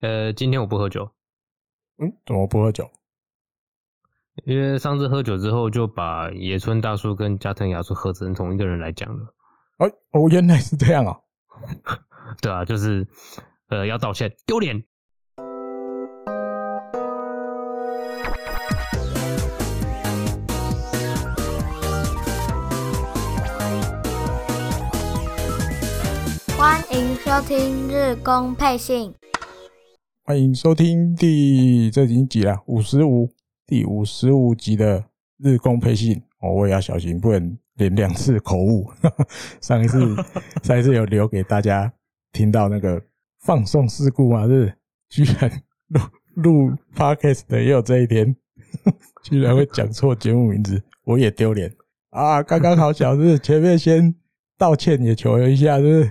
呃，今天我不喝酒。嗯，怎么不喝酒？因为上次喝酒之后，就把野村大叔跟加藤雅树合成同一个人来讲了。哦哦，原来是这样啊！对啊，就是呃，要道歉，丢脸。欢迎收听日工配信。欢迎收听第这已经几了？五十五，第五十五集的日工配信。哦，我也要小心，不能连两次口误。上一次，上一次有留给大家听到那个放送事故吗？是，居然录录 podcast 的也有这一天，居然会讲错节目名字，我也丢脸啊！刚刚好小子，前面先道歉也求了一下，是不是？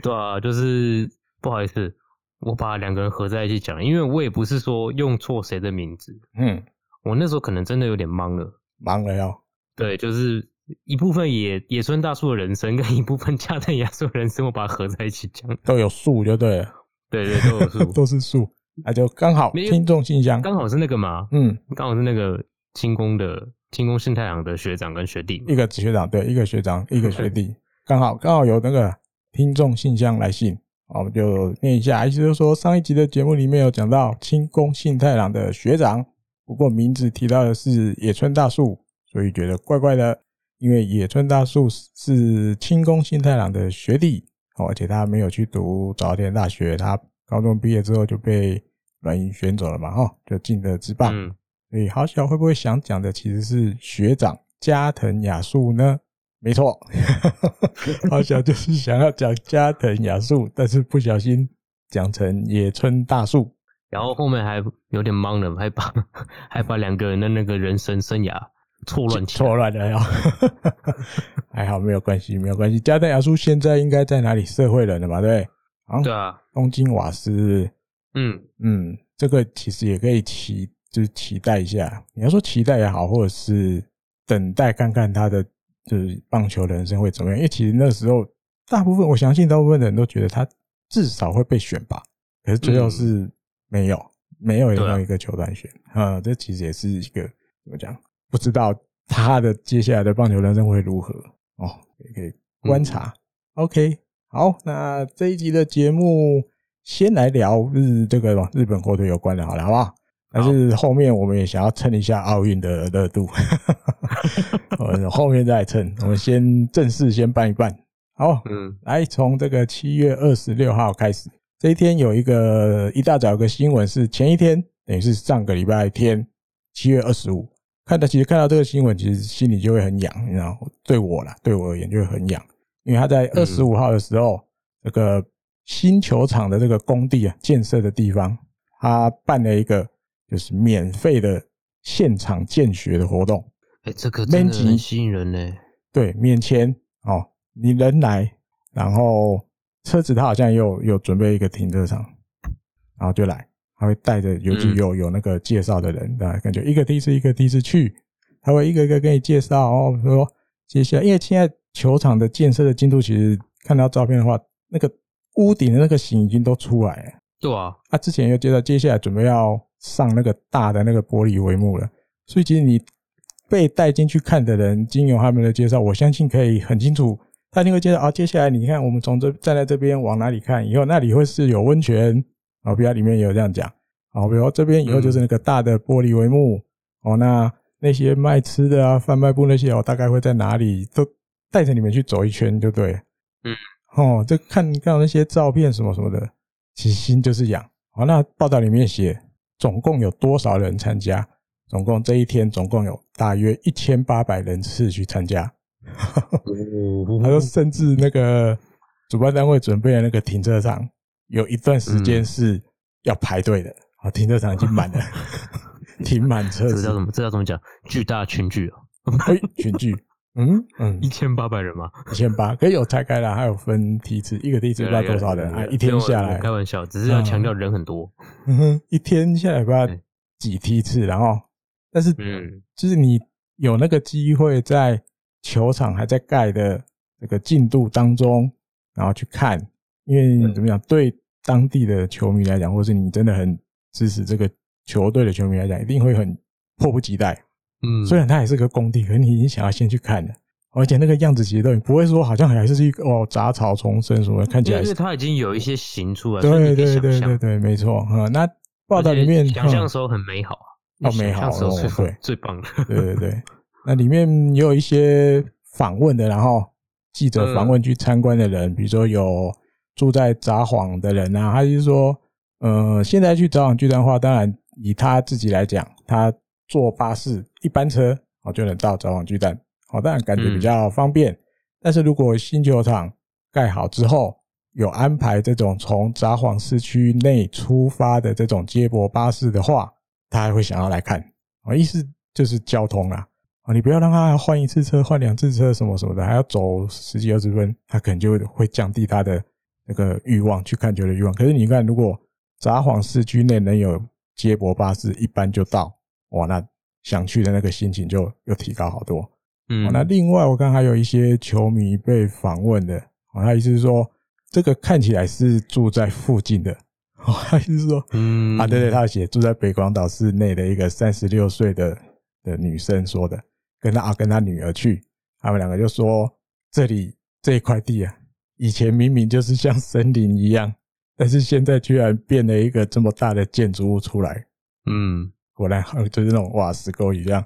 对啊，就是不好意思。我把两个人合在一起讲，因为我也不是说用错谁的名字，嗯，我那时候可能真的有点懵了，懵了哟。对，就是一部分野野村大树的人生跟一部分加藤雅树的人生，我把它合在一起讲，都有树就对了，对对，都有树，都是树，那就刚好听众信箱刚好是那个嘛，嗯，刚好是那个清宫的清宫信太郎的学长跟学弟，一个学长对，一个学长一个学弟，刚好刚好有那个听众信箱来信。我们就念一下，意思就是说，上一集的节目里面有讲到清宫信太郎的学长，不过名字提到的是野村大树，所以觉得怪怪的。因为野村大树是清宫信太郎的学弟，哦而且他没有去读早稻田大学，他高中毕业之后就被软银选走了嘛，哈，就进了职棒。所以好小会不会想讲的其实是学长加藤雅树呢？没错，好想就是想要讲加藤雅树，但是不小心讲成野村大树，然后后面还有点懵了，还把 还把两个人的那个人生生涯错乱起来，错乱了呀。还好没有关系，没有关系。加藤雅树现在应该在哪里？社会人了吧？对啊对？对啊，东京瓦斯。嗯嗯，这个其实也可以期，就是期待一下。你要说期待也好，或者是等待看看他的。就是棒球人生会怎么样？因为其实那时候，大部分我相信大部分的人都觉得他至少会被选吧，可是最后是没有，没有任何一个球团选啊。这其实也是一个怎么讲？不知道他的接下来的棒球人生会如何哦，也可以观察。OK，好，那这一集的节目先来聊日这个日本火腿有关的，好了，好不好？但是后面我们也想要蹭一下奥运的热度，我们后面再蹭。我们先正式先办一办。好，嗯，来从这个七月二十六号开始，这一天有一个一大早有个新闻是前一天，等于是上个礼拜天，七月二十五。看到其实看到这个新闻，其实心里就会很痒，你知道，对我啦，对我而言就会很痒，因为他在二十五号的时候，这个新球场的这个工地啊，建设的地方，他办了一个。就是免费的现场见学的活动，哎、欸，这个真的很吸引人呢。对，免签哦，你人来，然后车子他好像有有准备一个停车场，然后就来，他会带着，尤其有有那个介绍的人，对、嗯，感觉一个梯次一个梯次去，他会一个一个给你介绍哦，说接下来，因为现在球场的建设的进度，其实看到照片的话，那个屋顶的那个形已经都出来了，对啊，他之前又介绍，接下来准备要。上那个大的那个玻璃帷幕了，所以其实你被带进去看的人，经由他们的介绍，我相信可以很清楚。他一定会介绍啊，接下来你看，我们从这站在这边往哪里看，以后那里会是有温泉啊，比如里面也有这样讲啊，比如这边以后就是那个大的玻璃帷幕哦，那那些卖吃的啊、贩卖部那些哦，大概会在哪里，都带着你们去走一圈就对了。嗯，哦，这看看那些照片什么什么的，其实心就是痒。好，那报道里面写。总共有多少人参加？总共这一天总共有大约一千八百人次去参加。他说，甚至那个主办单位准备的那个停车场，有一段时间是要排队的。啊，停车场已经满了，停满车子。这叫什么？这叫怎么讲？巨大群聚啊！哎，群聚。嗯嗯，一千八百人吗？一千八，可以有拆开了，还有分梯次，一个梯次不知道多少人啊？一天下来，开玩笑，只是要强调人很多。嗯哼，一天下来不知道几梯次，然后，但是，嗯，就是你有那个机会在球场还在盖的这个进度当中，然后去看，因为怎么讲，对当地的球迷来讲，或是你真的很支持这个球队的球迷来讲，一定会很迫不及待。嗯，虽然它也是个工地，可是你已经想要先去看了，而且那个样子其实都你不会说好像还是一个哦杂草丛生什么，看起来是，它已经有一些形出来，对对对对对对，没错啊。那报道里面想象的时候很美好啊，哦美好哦，对，最棒的，对对对。那里面也有一些访问的，然后记者访问去参观的人，比如说有住在札幌的人啊，他就是说，呃，现在去札幌巨蛋的话，当然以他自己来讲，他坐巴士一班车哦就能到札幌巨蛋，哦，当然感觉比较方便。但是如果新球场盖好之后，有安排这种从札幌市区内出发的这种接驳巴士的话，他还会想要来看。哦，意思就是交通啊。啊，你不要让他换一次车，换两次车，什么什么的，还要走十几二十分，他可能就会降低他的那个欲望，去看球的欲望。可是你看，如果札幌市区内能有接驳巴士，一般就到，哇，那想去的那个心情就又提高好多。嗯，那另外我看还有一些球迷被访问的，哦他意思是说，这个看起来是住在附近的，哦他意思是说，嗯，啊，对对，他写住在北广岛市内的一个三十六岁的的女生说的。跟他跟他女儿去，他们两个就说：“这里这一块地啊，以前明明就是像森林一样，但是现在居然变了一个这么大的建筑物出来。”嗯，果然 就是那种瓦石沟一样，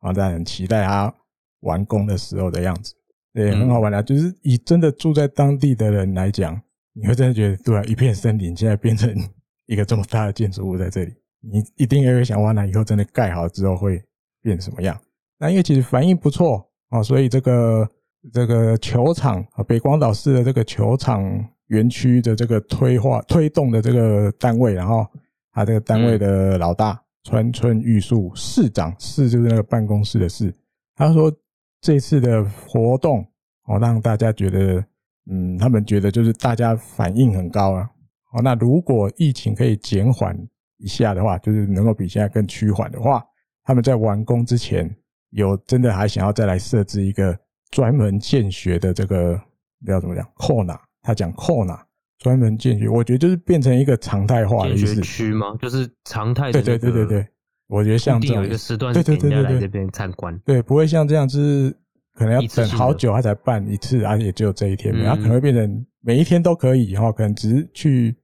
然后大家很期待它完工的时候的样子，对，很好玩啊。就是以真的住在当地的人来讲，你会真的觉得，对啊，一片森林现在变成 一个这么大的建筑物在这里，你一定也会想，哇，那以后真的盖好之后会变什么样？那因为其实反应不错啊，所以这个这个球场啊，北广岛市的这个球场园区的这个推化推动的这个单位，然后他这个单位的老大川村玉树市长，市就是那个办公室的市，他说这次的活动哦，让大家觉得嗯，他们觉得就是大家反应很高啊。哦，那如果疫情可以减缓一下的话，就是能够比现在更趋缓的话，他们在完工之前。有真的还想要再来设置一个专门建学的这个要怎么讲？扣纳，他讲扣纳专门建学，我觉得就是变成一个常态化的意思。区吗？就是常态。对对对对对，我觉得像这样有一个时段，对对对对对，这边参观。对，不会像这样，就是可能要等好久他才办一次，而且也只有这一天，他可能会变成每一天都可以，然后可能只是去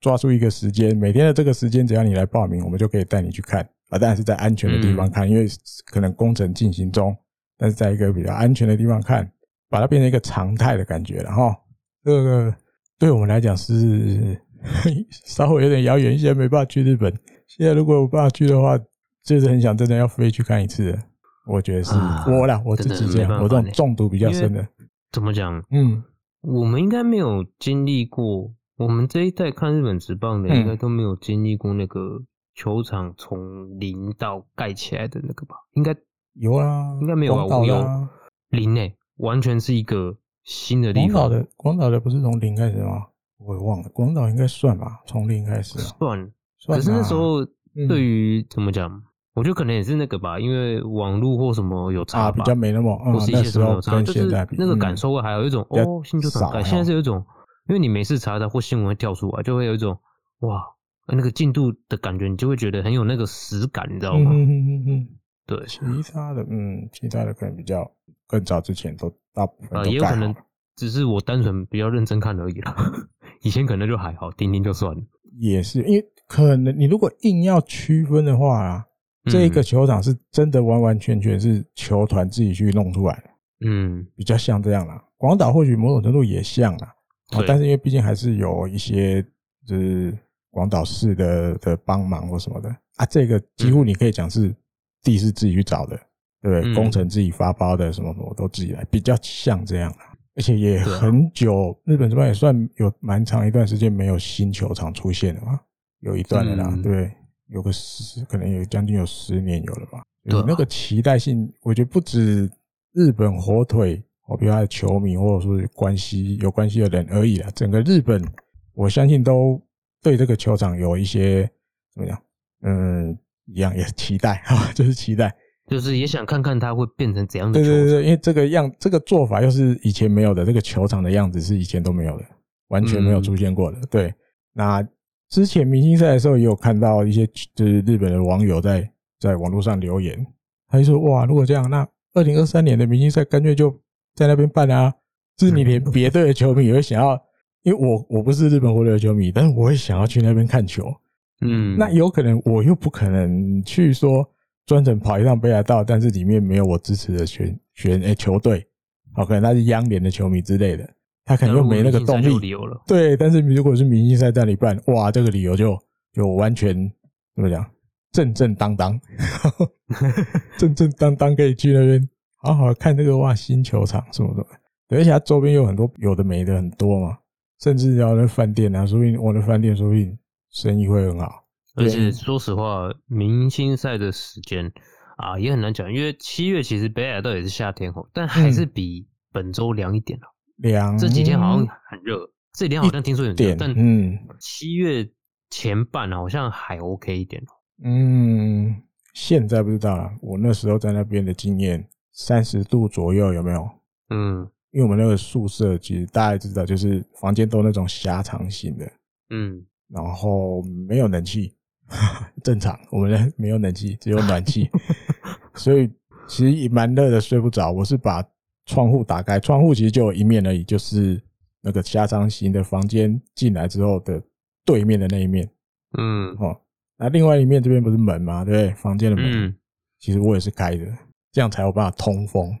抓住一个时间，每天的这个时间，只要你来报名，我们就可以带你去看。啊，当然是在安全的地方看，因为可能工程进行中，但是在一个比较安全的地方看，把它变成一个常态的感觉了哈。这个对我们来讲是 稍微有点遥远一些，没办法去日本。现在如果有办法去的话，就是很想真的要飞去看一次。我觉得是我啦，我自己这样，我这种中毒比较深的。怎么讲？嗯，我们应该没有经历过，我们这一代看日本职棒的，应该都没有经历过那个。球场从零到盖起来的那个吧，应该有啊，应该没有啊，我有零诶，完全是一个新的地方。广岛的广岛的不是从零开始吗？我也忘了，广岛应该算吧，从零开始算。可是那时候对于怎么讲，我觉得可能也是那个吧，因为网络或什么有差，比较没那么，或是一些什么有差，就是那个感受会还有一种哦，现在是有一种，因为你每次查查或新闻会跳出来，就会有一种哇。那个进度的感觉，你就会觉得很有那个实感，你知道吗？嗯嗯嗯嗯。对，其他的，嗯，其他的可能比较更早之前都大部分啊，也有可能只是我单纯比较认真看而已啦。以前可能就还好，听听就算了。也是因为可能你如果硬要区分的话啊，这一个球场是真的完完全全是球团自己去弄出来的。嗯，比较像这样啦。广岛或许某种程度也像啦，啊，但是因为毕竟还是有一些就是。广岛市的的帮忙或什么的啊，这个几乎你可以讲是地是自己去找的，对不对？嗯、工程自己发包的，什么什么都自己来，比较像这样，而且也很久，啊、日本这边也算有蛮长一段时间没有新球场出现了嘛，有一段了啦，嗯、对，有个十，可能有将近有十年有了吧。有，那个期待性，我觉得不止日本火腿，我比如他的球迷或者说关系有关系的人而已啦，整个日本，我相信都。对这个球场有一些怎么样？嗯，一样也是期待哈，就是期待，就是也想看看它会变成怎样的。对对对，因为这个样，这个做法又是以前没有的，这个球场的样子是以前都没有的，完全没有出现过的。嗯、对，那之前明星赛的时候，也有看到一些就是日本的网友在在网络上留言，他就说：“哇，如果这样，那二零二三年的明星赛干脆就在那边办啊！就是你连 别队的球迷也会想要，因为我我不是日本火腿的球迷，但是我会想要去那边看球。嗯，那有可能我又不可能去说专程跑一趟北海道，但是里面没有我支持的选选诶球队，好，可能他是央联的球迷之类的。”他可能又没那个动力，对。但是如果是明星赛在里办，哇，这个理由就就完全怎么讲，正正当当，正正当当可以去那边好好看这个哇新球场什么什么。而且它周边有很多有的没的很多嘛，甚至要那饭店啊，说不定我的饭店说不定生意会很好。而且说实话，明星赛的时间啊也很难讲，因为七月其实北海道也是夏天哦，但还是比本周凉一点了。凉，这几天好像很热，这几天好像听说很热，但嗯，七月前半好像还 OK 一点。嗯，现在不知道了。我那时候在那边的经验，三十度左右有没有？嗯，因为我们那个宿舍其实大家知道，就是房间都那种狭长型的，嗯，然后没有冷气，正常，我们没有冷气，只有暖气，所以其实也蛮热的，睡不着。我是把。窗户打开，窗户其实就有一面而已，就是那个狭长型的房间进来之后的对面的那一面。嗯，哦，那另外一面这边不是门吗？对不对？房间的门，嗯，其实我也是开的，这样才有办法通风，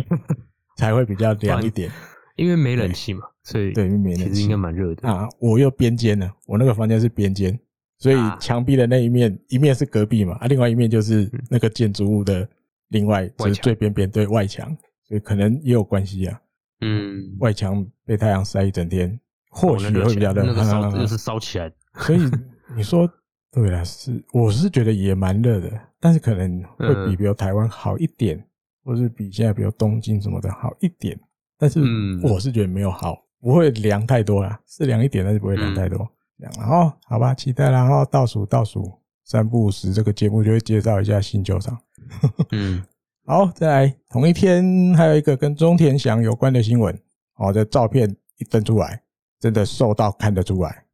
才会比较凉一点。因为没冷气嘛，所以对，因为没冷气，其实应该蛮热的啊。我又边间呢，我那个房间是边间，所以墙壁的那一面，一面是隔壁嘛，啊，另外一面就是那个建筑物的另外就是最边边对外墙。所以可能也有关系啊，嗯，外墙被太阳晒一整天，或许会比较热，那个烧就是烧起来。所以你说对了，是我是觉得也蛮热的，但是可能会比比如台湾好一点，或是比现在比如东京什么的好一点，但是我是觉得没有好，不会凉太多啦，是凉一点，但是不会凉太多。这样，然后好吧，期待，然后倒数倒数三不五时这个节目就会介绍一下新球场，嗯。好，再来同一天还有一个跟中田翔有关的新闻。哦，这照片一登出来，真的瘦到看得出来。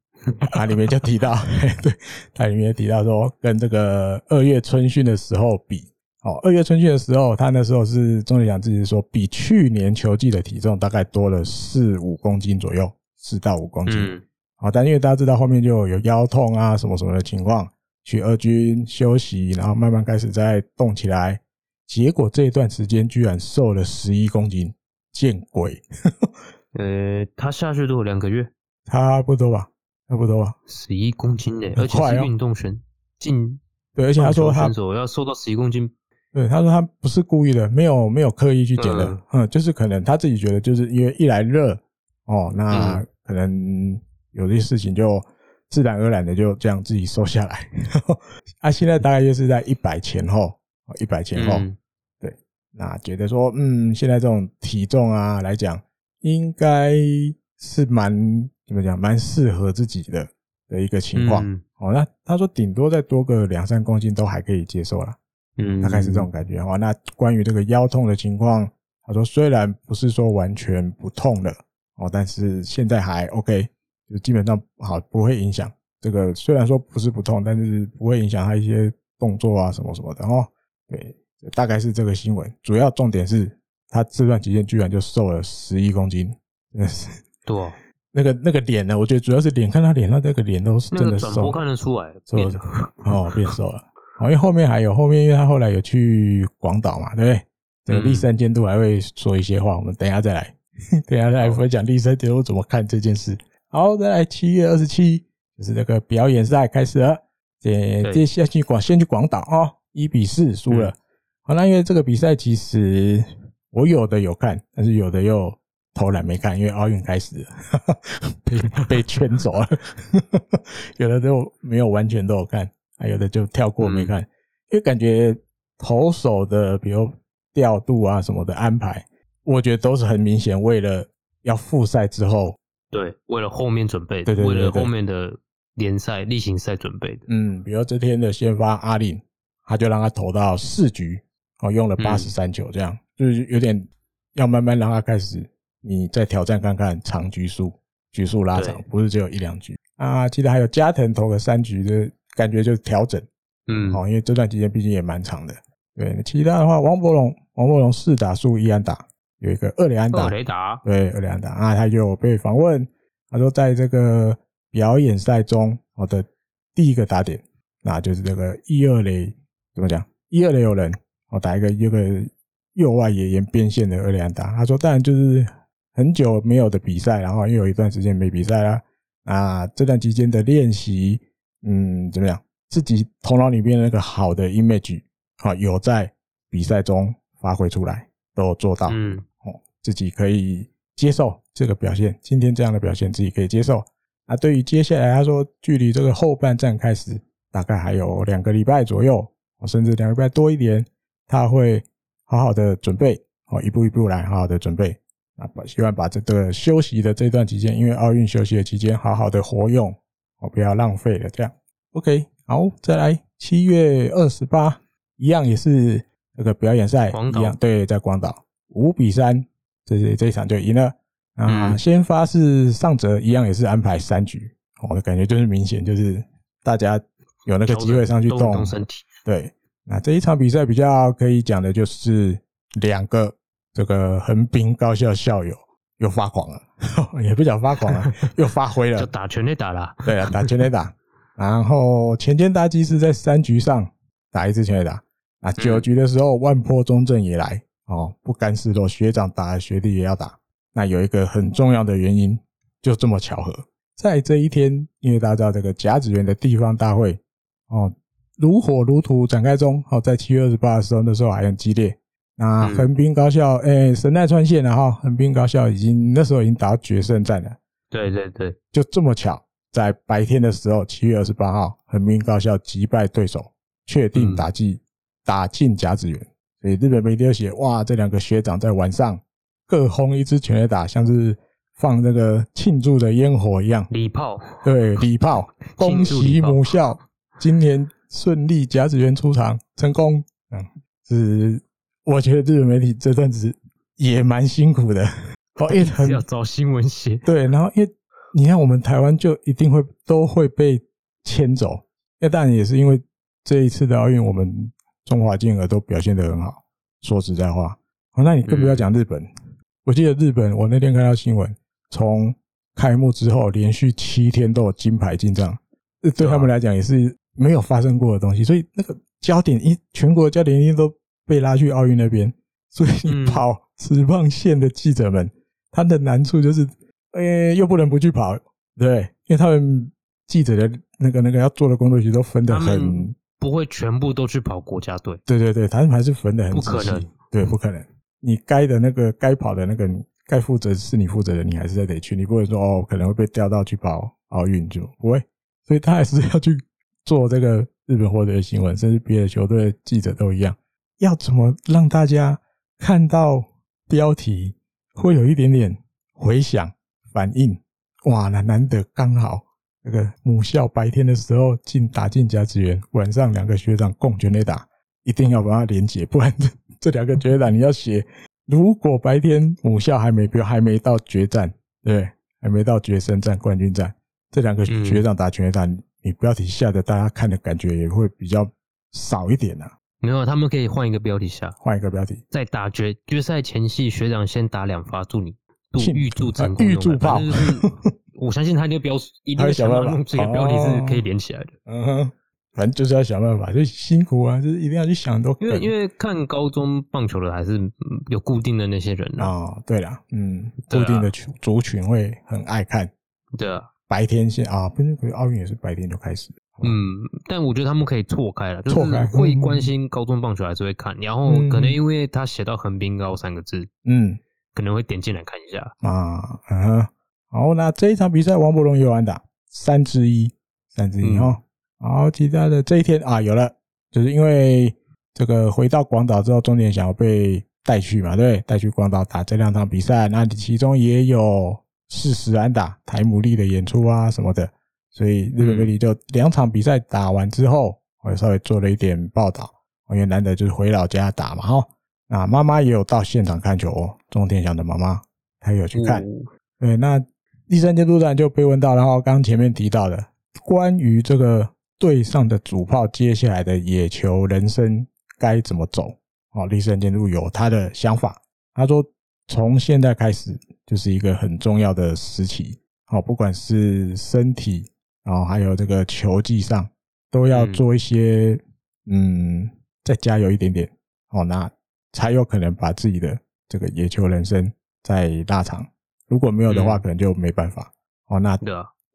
它 里面就提到，对，它里面提到说，跟这个二月春训的时候比，哦，二月春训的时候，他那时候是中田翔自己说，比去年球季的体重大概多了四五公斤左右，四到五公斤。好，但因为大家知道后面就有腰痛啊什么什么的情况，去二军休息，然后慢慢开始再动起来。结果这一段时间居然瘦了十一公斤，见鬼！呃，他下去都有两个月，差不多吧，差不多吧，十一公斤呢，而且是运动选进，对，而且他说他要瘦到十一公斤，对，他说他不是故意的，没有没有刻意去减的，嗯，就是可能他自己觉得就是因为一来热哦，那可能有些事情就自然而然的就这样自己瘦下来，啊，现在大概就是在一百前后，一百前后。对那觉得说，嗯，现在这种体重啊来讲，应该是蛮怎么讲，蛮适合自己的的一个情况。嗯、哦，那他说顶多再多个两三公斤都还可以接受啦。嗯，大概是这种感觉。哦，那关于这个腰痛的情况，他说虽然不是说完全不痛了，哦，但是现在还 OK，就基本上好不会影响这个。虽然说不是不痛，但是不会影响他一些动作啊什么什么的哦。对。大概是这个新闻，主要重点是他这段期间居然就瘦了十一公斤，真的是对啊。那个那个脸呢？我觉得主要是脸，看他脸上这个脸都是真的瘦，我看得出来，瘦了哦，变瘦了。好，因为后面还有后面，因为他后来有去广岛嘛，对不对？这个立山监督还会说一些话，我们等一下再来，等一下再来分享立山监督怎么看这件事。好，再来七月二十七，就是这个表演赛开始了，这接下去广先去广岛啊，一比四输了。好，那因为这个比赛其实我有的有看，但是有的又偷懒没看，因为奥运开始了，被 被圈走了。有的都没有完全都有看，还有的就跳过没看，因为感觉投手的比如调度啊什么的安排，我觉得都是很明显为了要复赛之后，对，为了后面准备的，对对对，为了后面的联赛例行赛准备的。嗯，比如这天的先发阿林，他就让他投到四局。哦，用了八十三球，这样、嗯、就是有点要慢慢让他开始，你再挑战看看长局数，局数拉长，不是只有一两局。啊，记得还有加藤投个三局的感觉就是调整，嗯，哦，因为这段期间毕竟也蛮长的。对，其他的话，王柏融，王柏融四打数一安打，有一个二雷安打，二垒打，对，二雷安达啊，他就被访问，他说在这个表演赛中，我的第一个打点，那就是这个一二垒怎么讲？一二垒有人，我打一个一个右外野沿边线的二雷安达。他说，当然就是很久没有的比赛，然后又有一段时间没比赛了，啊，这段期间的练习，嗯，怎么样？自己头脑里面那个好的 image。啊，有在比赛中发挥出来，都有做到。自己可以接受这个表现，今天这样的表现自己可以接受。啊，对于接下来，他说距离这个后半站开始，大概还有两个礼拜左右，甚至两个礼拜多一点，他会好好的准备，哦，一步一步来，好好的准备。啊，希望把这个休息的这段期间，因为奥运休息的期间，好好的活用，哦，不要浪费了。这样，OK，好，再来七月二十八。一样也是这个表演赛，一样对，在广岛五比三，这这这一场就赢了啊。先发是上泽，一样也是安排三局，我的感觉就是明显就是大家有那个机会上去动身体。对，那这一场比赛比较可以讲的就是两个这个横滨高校校友又发狂了，也不讲发狂了，又发挥了，就打全垒打了。对啊，打全垒打，然后前间大基是在三局上打一次全垒打。啊，九局的时候，万坡中正也来哦，不甘示弱，学长打，学弟也要打。那有一个很重要的原因，就这么巧合，在这一天，因为大家知道这个甲子园的地方大会哦，如火如荼展开中。哦，在七月二十八的时候，那时候还很激烈。那横滨高校，诶、欸，神奈川县的哈，横滨高校已经那时候已经打到决胜战了。对对对，就这么巧，在白天的时候，七月二十八号，横滨高校击败对手，确定打进。打进甲子园，所以日本媒体写哇，这两个学长在晚上各轰一支全垒打，像是放那个庆祝的烟火一样，礼炮，对，礼炮，恭喜母校今年顺利甲子园出场成功。嗯，是我觉得日本媒体这段子也蛮辛苦的，哦，因为要找新闻写，对，然后因为你看我们台湾就一定会都会被牵走，那当然也是因为这一次的奥运我们。中华金额都表现得很好，说实在话，好，那你更不要讲日本。我记得日本，我那天看到新闻，从开幕之后连续七天都有金牌进账，这对他们来讲也是没有发生过的东西。所以那个焦点一全国焦点一定都被拉去奥运那边。所以你跑职棒线的记者们，他的难处就是，呃，又不能不去跑，对，因为他们记者的那个那个要做的工作其实都分得很。不会全部都去跑国家队，对对对，他们还是分的很仔细，不可能，对，不可能。你该的那个该跑的那个，该负责是你负责的，你还是得去，你不会说哦，可能会被调到去跑奥运就不会，所以他还是要去做这个日本获得的新闻，甚至别的球队的记者都一样，要怎么让大家看到标题会有一点点回响反应？哇，那难得刚好。那个母校白天的时候进打进甲子园，晚上两个学长共全垒打，一定要把它连结，不然 这这两个全垒打你要写。如果白天母校还没标，还没到决战，对，还没到决胜战、冠军战，这两个学长打全垒打，你标题下的大家看的感觉也会比较少一点啊。没有，他们可以换一个标题下，换一个标题，在打决决赛前夕，学长先打两发，祝你预祝成功，预祝炮。我相信他那个标，一定会想办法弄这个标题是可以连起来的。嗯哼，反正就是要想办法，就辛苦啊，就是一定要去想都。因为因为看高中棒球的还是有固定的那些人啊。哦，对了，嗯，固定的群族群会很爱看。对啊，白天先啊，不是，奥运也是白天就开始。嗯，但我觉得他们可以错开了，就是会关心高中棒球还是会看，然后可能因为他写到横滨高三个字，嗯，可能会点进来看一下啊，嗯。好，那这一场比赛，王柏融有安打三之一，三之一哈。好，其他的这一天啊，有了，就是因为这个回到广岛之后，中田翔被带去嘛，对，带去广岛打这两场比赛，那其中也有四十安打台姆利的演出啊什么的，所以日本媒体就两场比赛打完之后，我稍微做了一点报道，因为难得就是回老家打嘛，哈。那妈妈也有到现场看球哦，中田翔的妈妈她有去看，对，那。第三监督站就被问到，然后刚前面提到的关于这个队上的主炮接下来的野球人生该怎么走，哦，第三监督有他的想法。他说，从现在开始就是一个很重要的时期，哦，不管是身体，然后还有这个球技上，都要做一些，嗯，再加油一点点，哦，那才有可能把自己的这个野球人生再拉长。如果没有的话，可能就没办法。哦，那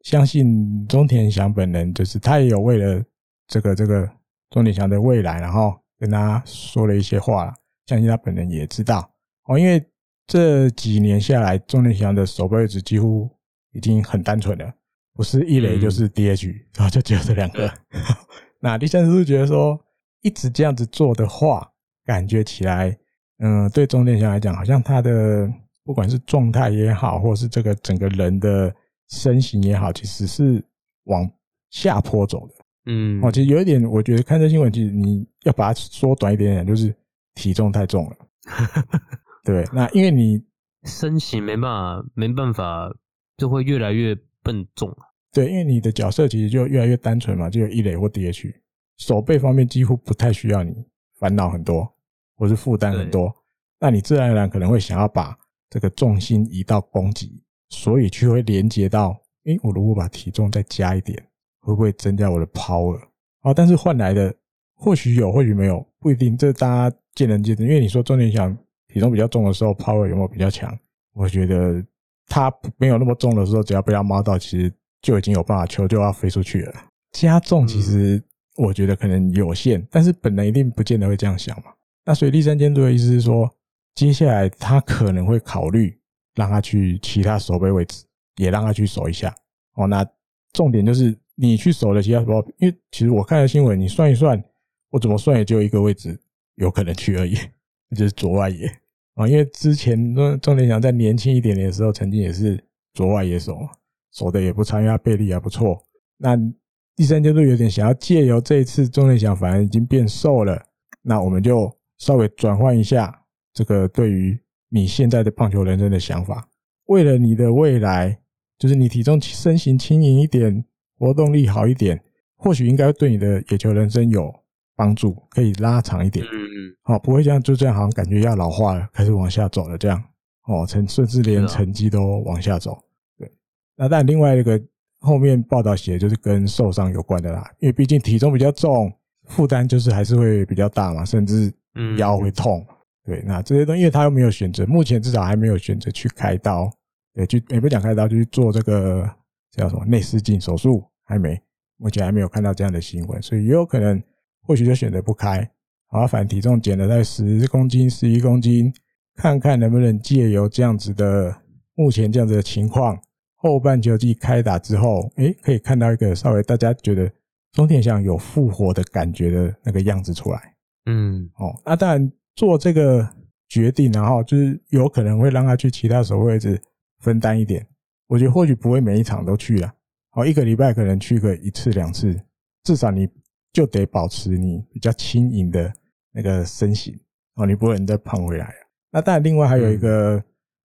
相信中田翔本人就是他也有为了这个这个中田翔的未来，然后跟他说了一些话。相信他本人也知道哦，因为这几年下来，中田翔的守备位置几乎已经很单纯了，不是一垒就是 DH，然后就只有这两个。那第三是觉得说，一直这样子做的话，感觉起来，嗯，对中田翔来讲，好像他的。不管是状态也好，或是这个整个人的身形也好，其实是往下坡走的。嗯，哦，其实有一点，我觉得看这新闻，其实你要把它缩短一点点，就是体重太重了。对，那因为你 身形没办法，没办法，就会越来越笨重。对，因为你的角色其实就越来越单纯嘛，就有一垒或 DH，手背方面几乎不太需要你烦恼很多，或是负担很多。那你自然而然可能会想要把。这个重心移到攻击，所以就会连接到，诶，我如果把体重再加一点，会不会增加我的 power？啊，但是换来的或许有，或许没有，不一定，这大家见仁见智。因为你说重点想体重比较重的时候，power 有没有比较强？我觉得他没有那么重的时候，只要被他猫到，其实就已经有办法球就要飞出去了。加重其实我觉得可能有限，但是本人一定不见得会这样想嘛。那所以第三监督的意思是说。接下来他可能会考虑让他去其他守备位置，也让他去守一下。哦，那重点就是你去守的其他守备，因为其实我看了新闻，你算一算，我怎么算也就一个位置有可能去而已，就是左外野。啊，因为之前中中田翔在年轻一点点的时候，曾经也是左外野手，守的也不差，因为他臂力还不错。那第三阶段有点想要借由这一次中田翔反而已经变瘦了，那我们就稍微转换一下。这个对于你现在的棒球人生的想法，为了你的未来，就是你体重身形轻盈一点，活动力好一点，或许应该对你的野球人生有帮助，可以拉长一点。嗯嗯。好，不会这样就这样，好像感觉要老化了，开始往下走了这样。哦，成甚至连成绩都往下走。对。那但另外一个后面报道写的就是跟受伤有关的啦，因为毕竟体重比较重，负担就是还是会比较大嘛，甚至腰会痛。对，那这些东西，因为他又没有选择，目前至少还没有选择去开刀，对，去也不讲开刀，就去做这个叫什么内视镜手术，还没，目前还没有看到这样的新闻，所以也有可能或许就选择不开，好，反正体重减了在十公斤、十一公斤，看看能不能借由这样子的目前这样子的情况，后半球季开打之后，诶，可以看到一个稍微大家觉得中田翔有复活的感觉的那个样子出来，嗯，哦，那当然。做这个决定，然后就是有可能会让他去其他守备位置分担一点。我觉得或许不会每一场都去了，好，一个礼拜可能去个一次两次，至少你就得保持你比较轻盈的那个身形哦，你不会再胖回来。那当然，另外还有一个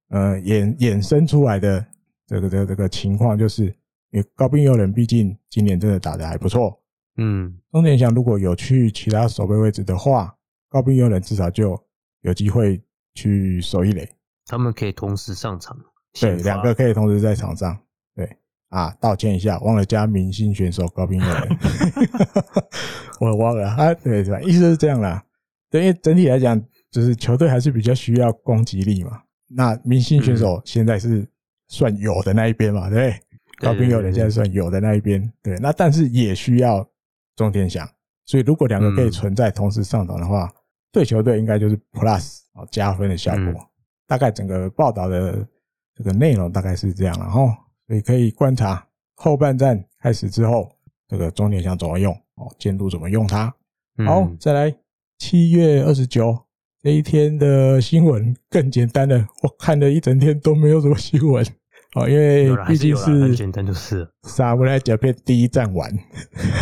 呃衍衍生出来的这个这个这个情况，就是因为高滨祐人毕竟今年真的打得还不错，嗯，中田翔如果有去其他守备位置的话。高滨祐人至少就有机会去守一垒，他们可以同时上场，对，两个可以同时在场上。对啊，道歉一下，忘了加明星选手高滨祐人，我忘了啊，对是吧？意思是这样啦，对，因为整体来讲，就是球队还是比较需要攻击力嘛。那明星选手现在是算有的那一边嘛，对，对，高滨祐人现在算有的那一边，对，那但是也需要中田翔，所以如果两个可以存在同时上场的话。对球队应该就是 plus 啊加分的效果，嗯、大概整个报道的这个内容大概是这样，然后所以可以观察后半战开始之后，这个中点想怎么用哦，监督怎么用它。好，再来七月二十九这一天的新闻更简单了，我看了一整天都没有什么新闻 哦，因为毕竟是很简单就是萨姆莱甲片第一站完，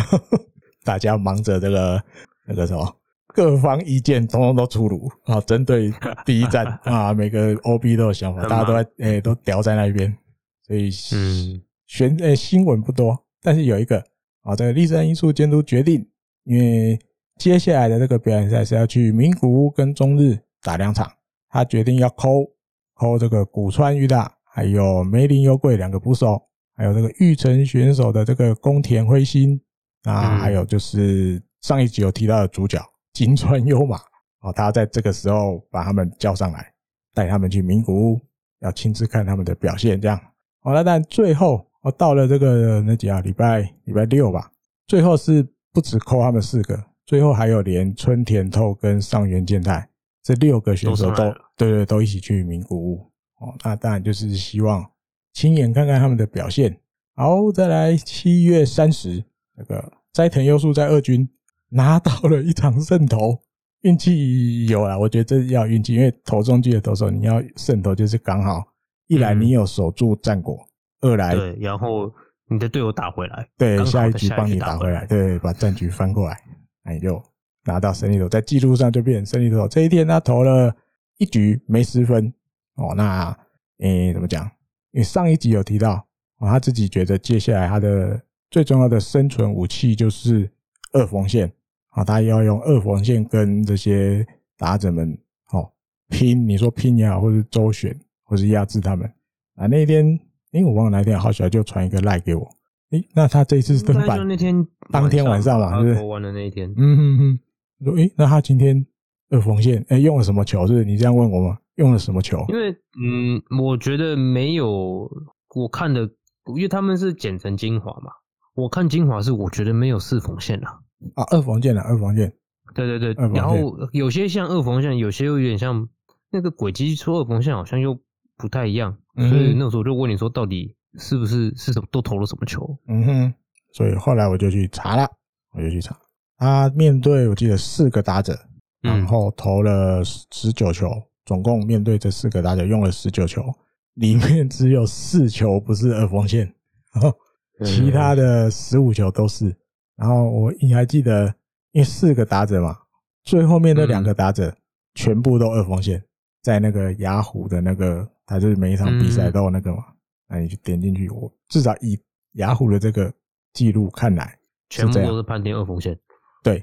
大家忙着这个那个什么。各方意见通通都出炉啊！针对第一站 啊，每个 OB 都有想法，大家都在诶、欸，都屌在那边，所以嗯，选呃新闻不多，但是有一个啊，这个立山因素监督决定，因为接下来的这个表演赛是要去名古屋跟中日打两场，他决定要 call call 这个古川裕大，还有梅林优贵两个捕手，还有这个玉成选手的这个宫田辉星啊，还有就是上一集有提到的主角金川优马哦，他在这个时候把他们叫上来，带他们去名古屋，要亲自看他们的表现，这样。好了，但最后哦到了这个那几啊礼拜礼拜六吧，最后是不止扣他们四个，最后还有连春田透跟上原健太这六个选手都对对都一起去名古屋哦。那当然就是希望亲眼看看他们的表现。好，再来七月三十，那个斋藤优树在二军拿到了一场胜投，运气有啦，我觉得这要运气，因为投中继的投手你要胜投就是刚好。一来你有守住战果，嗯、二来对，然后你的队友打回来，对，下一局帮你打回来，对，把战局翻过来，那你就拿到胜利投，在记录上就变成胜利投。这一天他投了一局没失分哦，那诶、欸、怎么讲？因为上一集有提到哦，他自己觉得接下来他的最重要的生存武器就是二缝线啊，他要用二缝线跟这些打者们哦拼，你说拼也好，或者周旋。或是压制他们啊！那一天，因、欸、为我忘了哪天，好小就传一个赖给我。诶、欸，那他这一次是登板那天当天晚上嘛，是不是？玩的那一天。嗯哼哼。说，诶、欸，那他今天二缝线，诶、欸，用了什么球？是你这样问我吗？用了什么球？因为，嗯，我觉得没有我看的，因为他们是剪成精华嘛。我看精华是，我觉得没有四缝线啦。啊，二缝线的，二缝线。对对对。然后有些像二缝线，有些又有点像那个轨迹出二缝线，好像又。不太一样，所以那时候我就问你说，到底是不是是什么都投了什么球？嗯哼，所以后来我就去查了，我就去查，他面对我记得四个打者，然后投了十九球，总共面对这四个打者用了十九球，里面只有四球不是二缝线，然后其他的十五球都是。然后我你还记得，因为四个打者嘛，最后面那两个打者全部都二缝线，在那个雅虎的那个。他就是每一场比赛都有那个嘛，那、嗯、你就点进去，我至少以雅虎的这个记录看来，全部都是判定二缝线。对，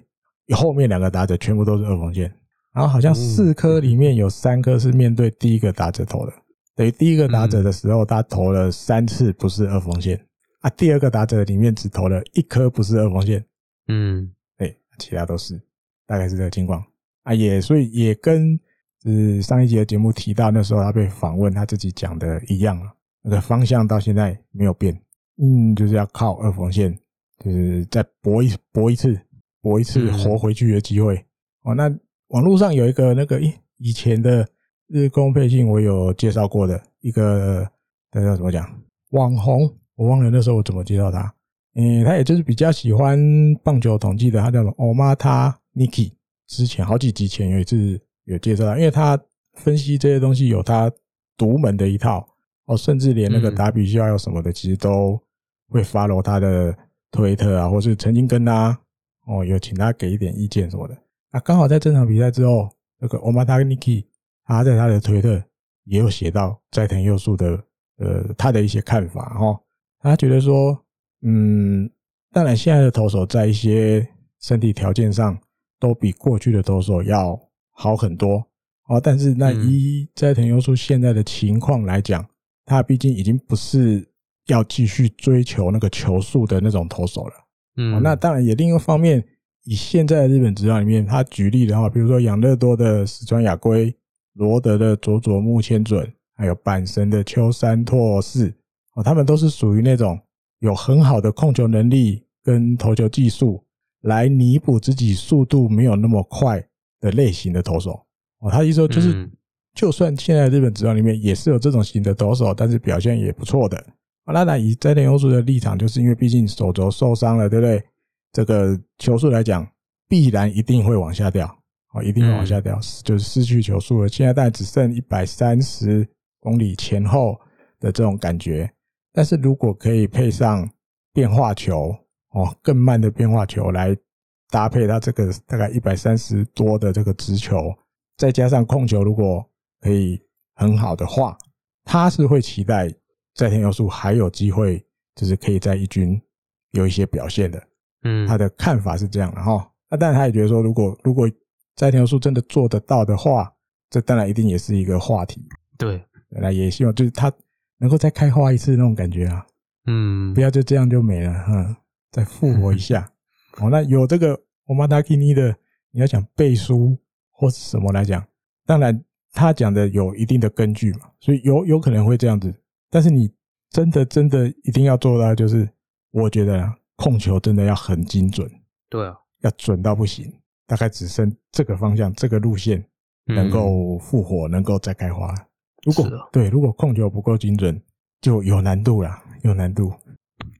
后面两个打者全部都是二缝线，然后好像四颗里面有三颗是面对第一个打者投的，等于第一个打者的时候他投了三次不是二缝线啊，第二个打者里面只投了一颗不是二缝线，嗯，对，其他都是，大概是这个情况啊，也所以也跟。是上一集的节目提到，那时候他被访问，他自己讲的一样，那个方向到现在没有变，嗯，就是要靠二缝线，就是再搏一搏一次，搏一次活回去的机会。哦，那网络上有一个那个以以前的日工配信，我有介绍过的一个，那叫怎么讲？网红，我忘了那时候我怎么介绍他。嗯，他也就是比较喜欢棒球统计的，他叫什么？Omata Niki。之前好几集前有一次。有介绍，因为他分析这些东西有他独门的一套哦，甚至连那个打比效要什么的，其实都会 follow 他的推特啊，或是曾经跟他哦有请他给一点意见什么的。啊，刚好在这场比赛之后，那个 Omata Niki 他在他的推特也有写到斋藤佑树的呃他的一些看法哦，他觉得说，嗯，当然现在的投手在一些身体条件上都比过去的投手要。好很多哦，但是那一斋藤优树现在的情况来讲，他毕竟已经不是要继续追求那个球速的那种投手了。嗯，那当然也另一个方面，以现在的日本职棒里面，他举例的话，比如说养乐多的石川雅圭、罗德的佐佐木千准，还有阪神的秋山拓巳，哦，他们都是属于那种有很好的控球能力跟投球技术，来弥补自己速度没有那么快。的类型的投手哦，他意思说就是，就算现在日本职棒里面也是有这种型的投手，但是表现也不错的。那那以斋田优树的立场，就是因为毕竟手肘受伤了，对不对？这个球速来讲，必然一定会往下掉，哦，一定会往下掉，就是失去球速了。现在大概只剩一百三十公里前后的这种感觉，但是如果可以配上变化球哦，更慢的变化球来。搭配他这个大概一百三十多的这个直球，再加上控球，如果可以很好的话，他是会期待斋藤优树还有机会，就是可以在一军有一些表现的。嗯，他的看法是这样的哈。那当然，他也觉得说，如果如果斋藤优树真的做得到的话，这当然一定也是一个话题。对，那也希望就是他能够再开花一次那种感觉啊。嗯，不要就这样就没了哈，再复活一下。哦，那有这个我马塔基尼的，你要讲背书或是什么来讲，当然他讲的有一定的根据嘛，所以有有可能会这样子。但是你真的真的一定要做到，就是我觉得控球真的要很精准。对啊，要准到不行。大概只剩这个方向、这个路线能够复活，能够再开花。如果对，如果控球不够精准，就有难度了，有难度。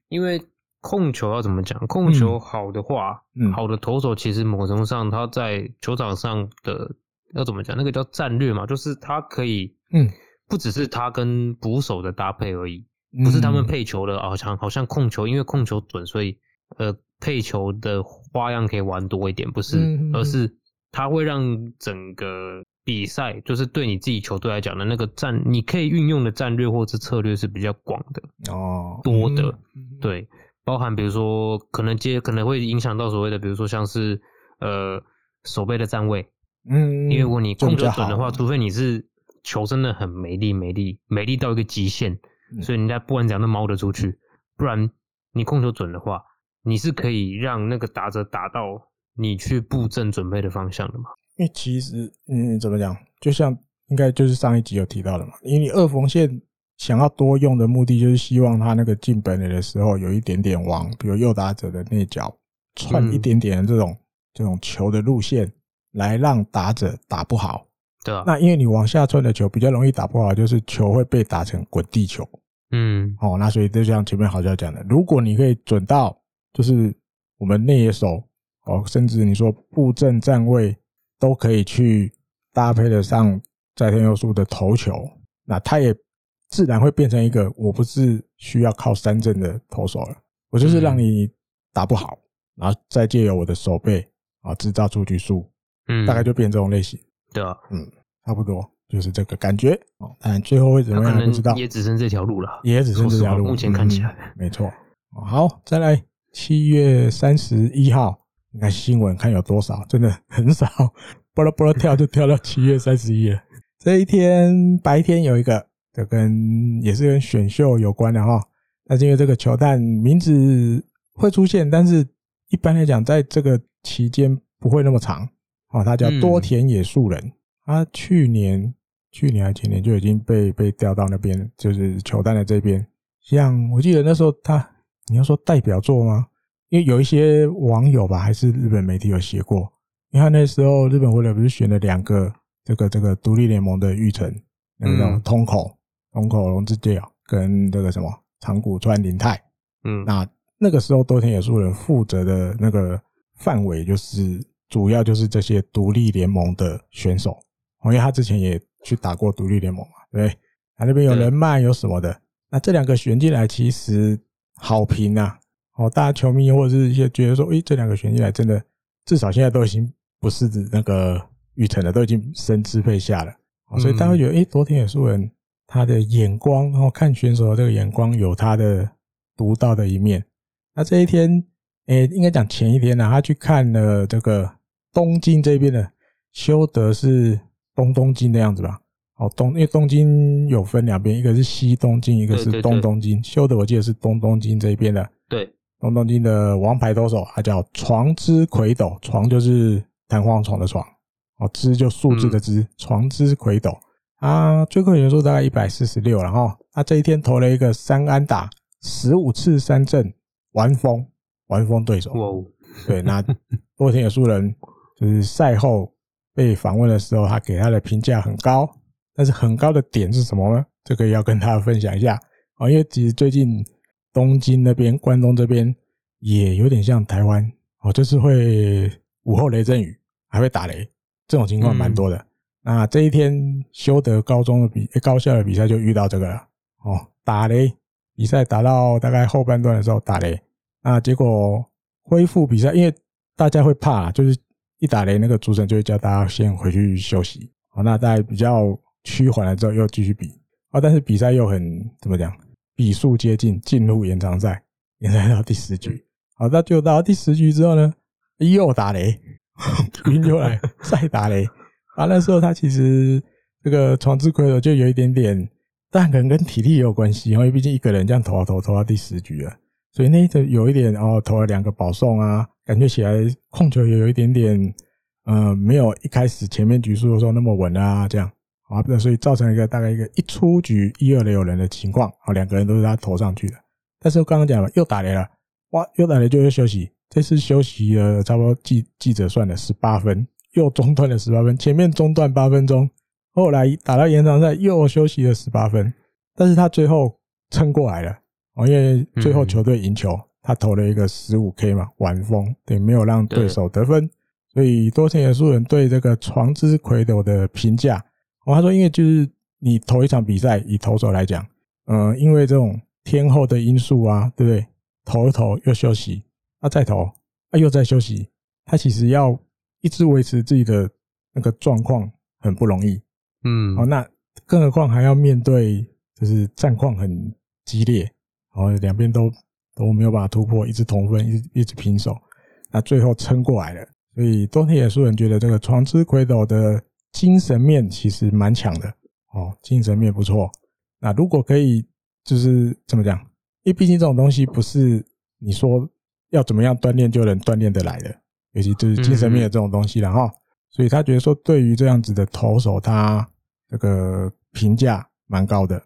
因为。控球要怎么讲？控球好的话，嗯，好的投手其实某种上他在球场上的要怎么讲？那个叫战略嘛，就是他可以，嗯，不只是他跟捕手的搭配而已，不是他们配球的，好像好像控球，因为控球准，所以呃配球的花样可以玩多一点，不是，而是他会让整个比赛，就是对你自己球队来讲的那个战，你可以运用的战略或是策略是比较广的哦，多的，对。包含比如说可能接可能会影响到所谓的，比如说像是呃守备的站位，嗯，因为如果你控球准的话，除非你是球真的很没力没力没力到一个极限，所以人家不管怎样都猫得出去，不然你控球准的话，你是可以让那个打者打到你去布阵准备的方向的嘛？因为其实嗯怎么讲，就像应该就是上一集有提到的嘛，因为你二缝线。想要多用的目的，就是希望他那个进本垒的时候有一点点往，比如右打者的内角串一点点的这种、嗯、这种球的路线，来让打者打不好。对啊。那因为你往下串的球比较容易打不好，就是球会被打成滚地球。嗯。哦，那所以就像前面好像讲的，如果你可以准到，就是我们内野手哦，甚至你说布阵站位都可以去搭配得上在天佑树的投球，那他也。自然会变成一个我不是需要靠三振的投手了，我就是让你打不好，然后再借由我的手背啊制造出局数，嗯，大概就变这种类型，对啊，嗯，差不多就是这个感觉。哦。但最后会怎么样不知道，也只剩这条路了，也只剩这条路，目前看起来，嗯、没错。好，再来七月三十一号，你看新闻看有多少，真的很少，巴拉巴拉跳就跳到七月三十一了。这一天白天有一个。就跟也是跟选秀有关的哈，那是因为这个球探名字会出现，但是一般来讲，在这个期间不会那么长哦。他叫多田野树人，他去年去年还前年就已经被被调到那边，就是球探的这边。像我记得那时候他，你要说代表作吗？因为有一些网友吧，还是日本媒体有写过，你看那时候日本回来不是选了两个这个这个独立联盟的玉成，那个叫通口。通口龙之介跟这个什么长谷川林太，嗯，那那个时候多田野树人负责的那个范围就是主要就是这些独立联盟的选手，因为他之前也去打过独立联盟嘛，对，他那边有人脉有什么的，那这两个选进来其实好评啊，哦，大家球迷或者是一些觉得说，诶，这两个选进来真的至少现在都已经不是指那个育成了，都已经升支配下了，所以大家会觉得，诶，昨天野树人。他的眼光，然后看选手的这个眼光有他的独到的一面。那这一天，诶，应该讲前一天呢，他去看了这个东京这边的修德是东东京的样子吧？哦，东，因为东京有分两边，一个是西东京，一个是东东京。修德我记得是东东京这边的。对，东东京的王牌投手，他叫床之魁斗，床就是弹簧床的床，哦，之就数字的之，床之魁斗。啊，最高球数大概一百四十六，然后他这一天投了一个三安打，十五次三振，完封完封对手。哦，对，那多田野树人就是赛后被访问的时候，他给他的评价很高，但是很高的点是什么呢？这个要跟大家分享一下啊，因为其实最近东京那边、关东这边也有点像台湾哦，就是会午后雷阵雨，还会打雷，这种情况蛮多的。嗯。那这一天修德高中的比高校的比赛就遇到这个了哦，打雷比赛打到大概后半段的时候打雷，那结果恢复比赛，因为大家会怕，就是一打雷那个主审就会叫大家先回去休息，好，那在比较趋缓了之后又继续比，啊，但是比赛又很怎么讲，比数接近，进入延长赛，延长到第十局。好，那就到第十局之后呢，又打雷，云又来再打雷。啊，那时候他其实这个床之魁斗就有一点点，但可能跟体力也有关系，因为毕竟一个人这样投啊投，投到第十局了，所以那个有一点哦，投了两个保送啊，感觉起来控球也有一点点，呃，没有一开始前面局数的时候那么稳啊，这样啊，那所以造成一个大概一个一出局一二垒有人的情况，啊，两个人都是他投上去的，但是我刚刚讲了，又打雷了，哇，又打雷就又休息，这次休息了差不多记记者算了十八分。又中断了十八分，前面中断八分钟，后来打到延长赛又休息了十八分，但是他最后撑过来了哦，因为最后球队赢球，他投了一个十五 K 嘛，晚风，对，没有让对手得分，所以多田野树人对这个床之魁斗的评价，哦，他说，因为就是你投一场比赛，以投手来讲，嗯，因为这种天候的因素啊，对不对？投一投又休息，啊，再投啊，又再休息，他其实要。一直维持自己的那个状况很不容易，嗯，哦，那更何况还要面对就是战况很激烈，然后两边都都没有办法突破，一直同分，一直一直平手，那最后撑过来了。所以多田野树人觉得这个床之魁斗的精神面其实蛮强的，哦，精神面不错。那如果可以，就是怎么讲？因为毕竟这种东西不是你说要怎么样锻炼就能锻炼得来的。尤其就是精神面的这种东西了哈，所以他觉得说，对于这样子的投手，他这个评价蛮高的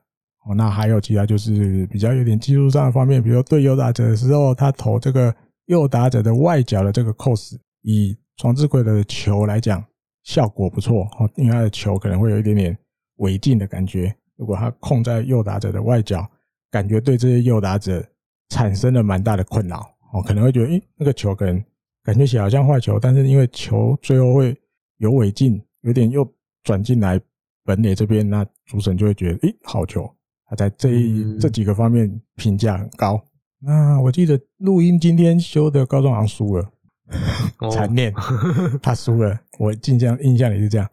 哦。那还有其他就是比较有点技术上的方面，比如说对右打者的时候，他投这个右打者的外角的这个 cos，以床之魁的球来讲，效果不错哦，因为他的球可能会有一点点违禁的感觉。如果他控在右打者的外角，感觉对这些右打者产生了蛮大的困扰哦，可能会觉得，诶，那个球可能。感觉起来好像坏球，但是因为球最后会有违禁，有点又转进来本垒这边，那主审就会觉得，诶，好球。他在这一这几个方面评价很高。那我记得录音今天修的高中好像输了，残念，他输了。我印象印象里是这样，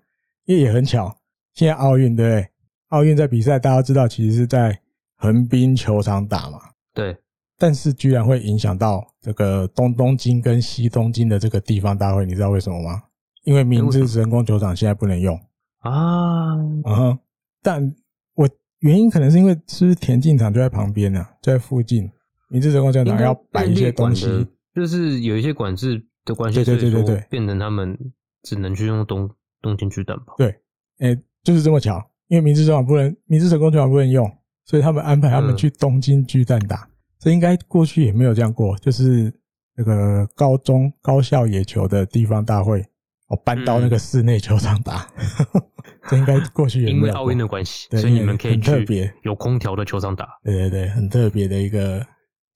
因为也很巧，现在奥运对不对？奥运在比赛，大家知道其实是在横滨球场打嘛，对。但是居然会影响到这个东东京跟西东京的这个地方大会，你知道为什么吗？因为明治神宫球场现在不能用啊。嗯，但我原因可能是因为是不是田径场就在旁边呢、啊，在附近。明治神宫球场要摆一些东西，就是有一些管制的关系，对对对对对，变成他们只能去用东东京巨蛋吧？对，诶，就是这么巧，因为明治球场不能，明治神宫球场不能用，所以他们安排他们去东京巨蛋打。这应该过去也没有这样过，就是那个高中高校野球的地方大会，哦，搬到那个室内球场打，嗯、这应该过去也没有。因为奥运的关系，所以你们可以特别有空调的球场打。对对对，很特别的一个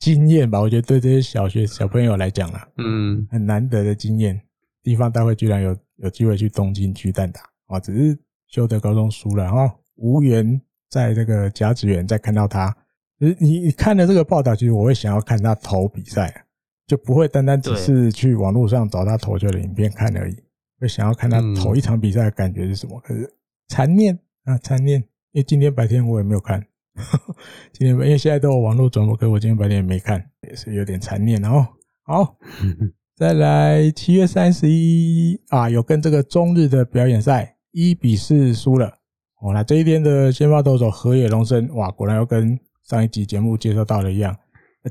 经验吧？我觉得对这些小学小朋友来讲啊，嗯，很难得的经验。地方大会居然有有机会去东京巨蛋打啊，只是修德高中输了，然后无缘在这个甲子园再看到他。你你看了这个报道，其实我会想要看他投比赛，就不会单单只是去网络上找他投球的影片看而已，会想要看他投一场比赛的感觉是什么。可是残念啊，残念！因为今天白天我也没有看，今天因为现在都有网络转播，可是我今天白天也没看，也是有点残念。哦好，再来七月三十一啊，有跟这个中日的表演赛一比四输了。哦，那这一天的先发投手河野龙生，哇，果然要跟。上一集节目介绍到的一样，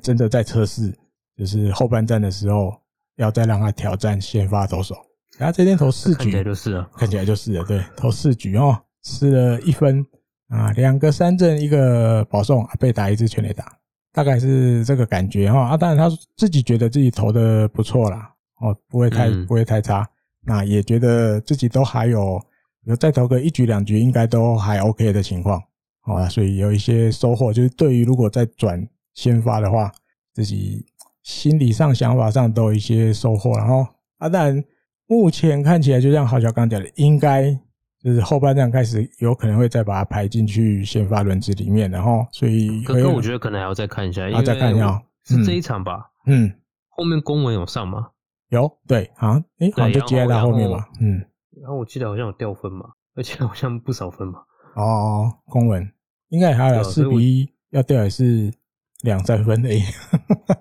真的在测试，就是后半战的时候要再让他挑战先发投手。然后这天投四局，看起来就是了，看起来就是了。对，投四局哦，失了一分啊，两个三振，一个保送，被打一支全垒打，大概是这个感觉哈。啊，当然他自己觉得自己投的不错啦，哦，不会太不会太差，那也觉得自己都还有有再投个一局两局，应该都还 OK 的情况。好啊，所以有一些收获，就是对于如果再转先发的话，自己心理上、想法上都有一些收获。然后啊，当然目前看起来，就像郝小刚讲的，应该就是后半段开始有可能会再把它排进去先发轮子里面。然后，所以可可我觉得可能还要再看一下，要再看一下，是这一场吧？嗯，后面公文有上吗？有，对，好像诶，好像就接在他后面嘛。嗯，然后我记得好像有掉分嘛，而且好像不少分嘛。哦，公文。应该还有四比一，要掉也是两三分而已。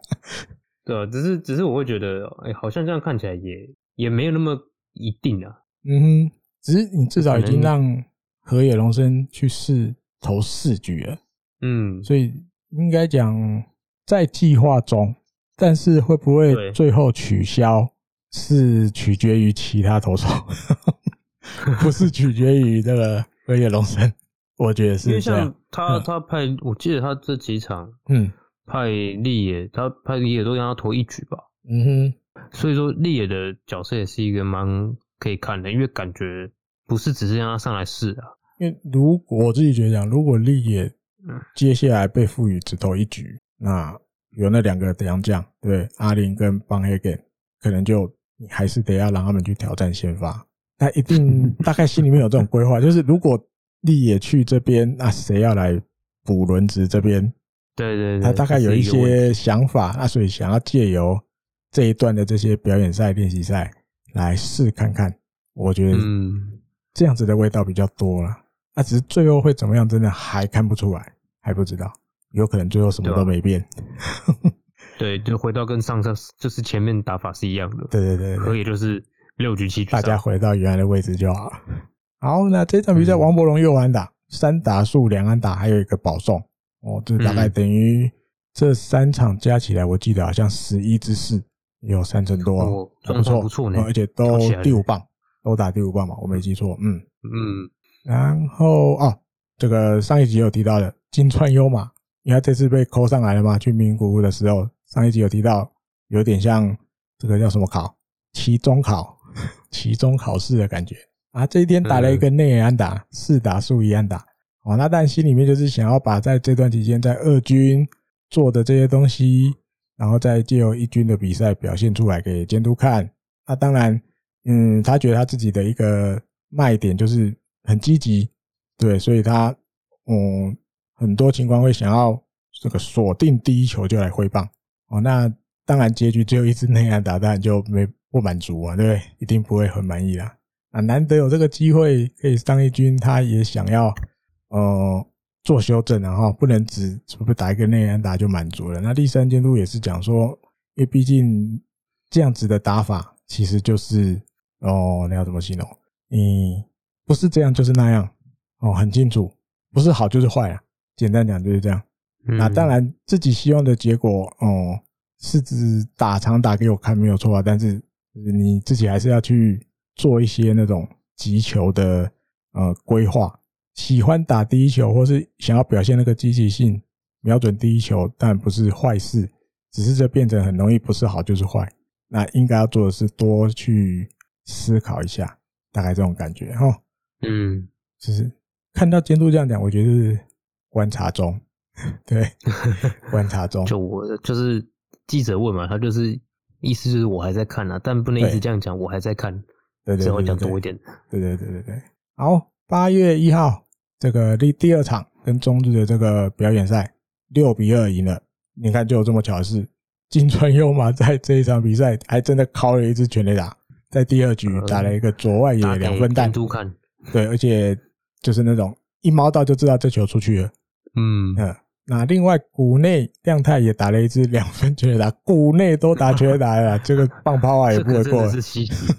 对啊，只是只是我会觉得，哎、欸，好像这样看起来也也没有那么一定啊。嗯哼，只是你至少已经让河野龙生去试投四局了。嗯，所以应该讲在计划中，但是会不会最后取消，是取决于其他投手，不是取决于这个河野龙生。我觉得是，因为像他他派，我记得他这几场，嗯，派立野，他派立野都让他投一局吧。嗯哼，所以说立野的角色也是一个蛮可以看的，因为感觉不是只是让他上来试啊。因为如果我自己觉得讲，如果立野接下来被赋予只投一局，那有那两个洋将，对，阿林跟邦黑根，可能就你还是得要让他们去挑战先发。他一定 大概心里面有这种规划，就是如果。立野去这边，那谁要来补轮值这边？对对对，他大概有一些想法，那所以想要借由这一段的这些表演赛、练习赛来试看看。我觉得，嗯，这样子的味道比较多了。那只是最后会怎么样，真的还看不出来，还不知道。有可能最后什么都没变。对，就回到跟上次就是前面打法是一样的。对对对，可以就是六局七局，大家回到原来的位置就好。好，那这场比赛王柏融又安打，三打数两安打，还有一个保送哦，这大概等于这三场加起来，我记得好像十一支四，有三成多哦，不错不错，而且都第五棒，都打第五棒嘛，我没记错，嗯嗯。然后哦，这个上一集有提到的金川优马，因为他这次被扣上来了嘛，去名古屋的时候，上一集有提到，有点像这个叫什么考，期中考，期中考试的感觉。啊，这一天打了一个内野安打，四打数一安打。哦，那但心里面就是想要把在这段期间在二军做的这些东西，然后再借由一军的比赛表现出来给监督看。那当然，嗯，他觉得他自己的一个卖点就是很积极，对，所以他嗯很多情况会想要这个锁定第一球就来挥棒。哦，那当然结局只有一支内安打，当然就没不满足啊，对不对？一定不会很满意啦。啊，难得有这个机会可以上一军，他也想要呃做修正，然后不能只是不是打一个内安打就满足了。那第三监督也是讲说，因为毕竟这样子的打法其实就是哦，那要怎么形容？你不是这样就是那样哦，很清楚，不是好就是坏啊。简单讲就是这样。那当然自己希望的结果哦，是指打长打给我看没有错啊，但是你自己还是要去。做一些那种击球的呃规划，喜欢打第一球或是想要表现那个积极性，瞄准第一球，但不是坏事，只是这变成很容易不是好就是坏。那应该要做的是多去思考一下，大概这种感觉哈。嗯，就是看到监督这样讲，我觉得是观察中，对，观察中。就我就是记者问嘛，他就是意思就是我还在看啊，但不能一直这样讲，我还在看。对对我讲多一点，对对对对对。好，八月一号这个第第二场跟中日的这个表演赛，六比二赢了。你看，就有这么巧的事，金川优马在这一场比赛还真的敲了一支全垒打，在第二局打了一个左外野两分弹。对，而且就是那种一瞄到就知道这球出去了。嗯嗯。那另外谷内亮太也打了一支两分全垒打，谷内都打全垒打了，这个棒抛啊也不会过。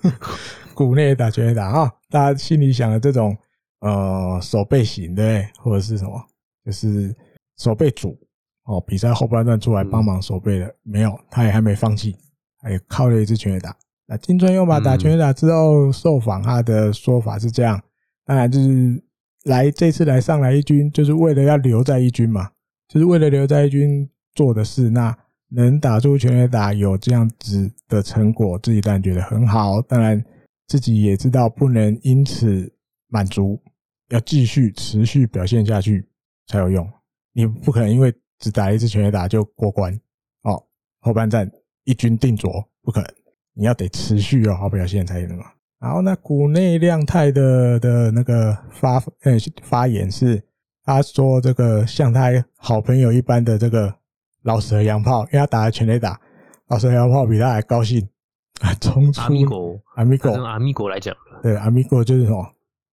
谷内打全垒打啊！大家心里想的这种呃守备型对，或者是什么，就是守备组哦。比赛后半段出来帮忙守备的、嗯、没有，他也还没放弃，还有靠了一支全垒打。那金川优马打全垒打之后受访，他的说法是这样：当然就是来这次来上来一军，就是为了要留在一军嘛，就是为了留在一军做的事。那能打出全垒打，有这样子的成果，自己当然觉得很好。当然。自己也知道不能因此满足，要继续持续表现下去才有用。你不可能因为只打一次全垒打就过关哦。后半战一军定着，不可能。你要得持续有好表现才行嘛。然后那谷内亮太的的那个发呃发言是，他说这个像他好朋友一般的这个老蛇洋炮，因为他打了全垒打，老蛇洋炮比他还高兴。啊，冲出阿米狗，阿米狗，阿米狗来讲，对，阿米狗就是什么？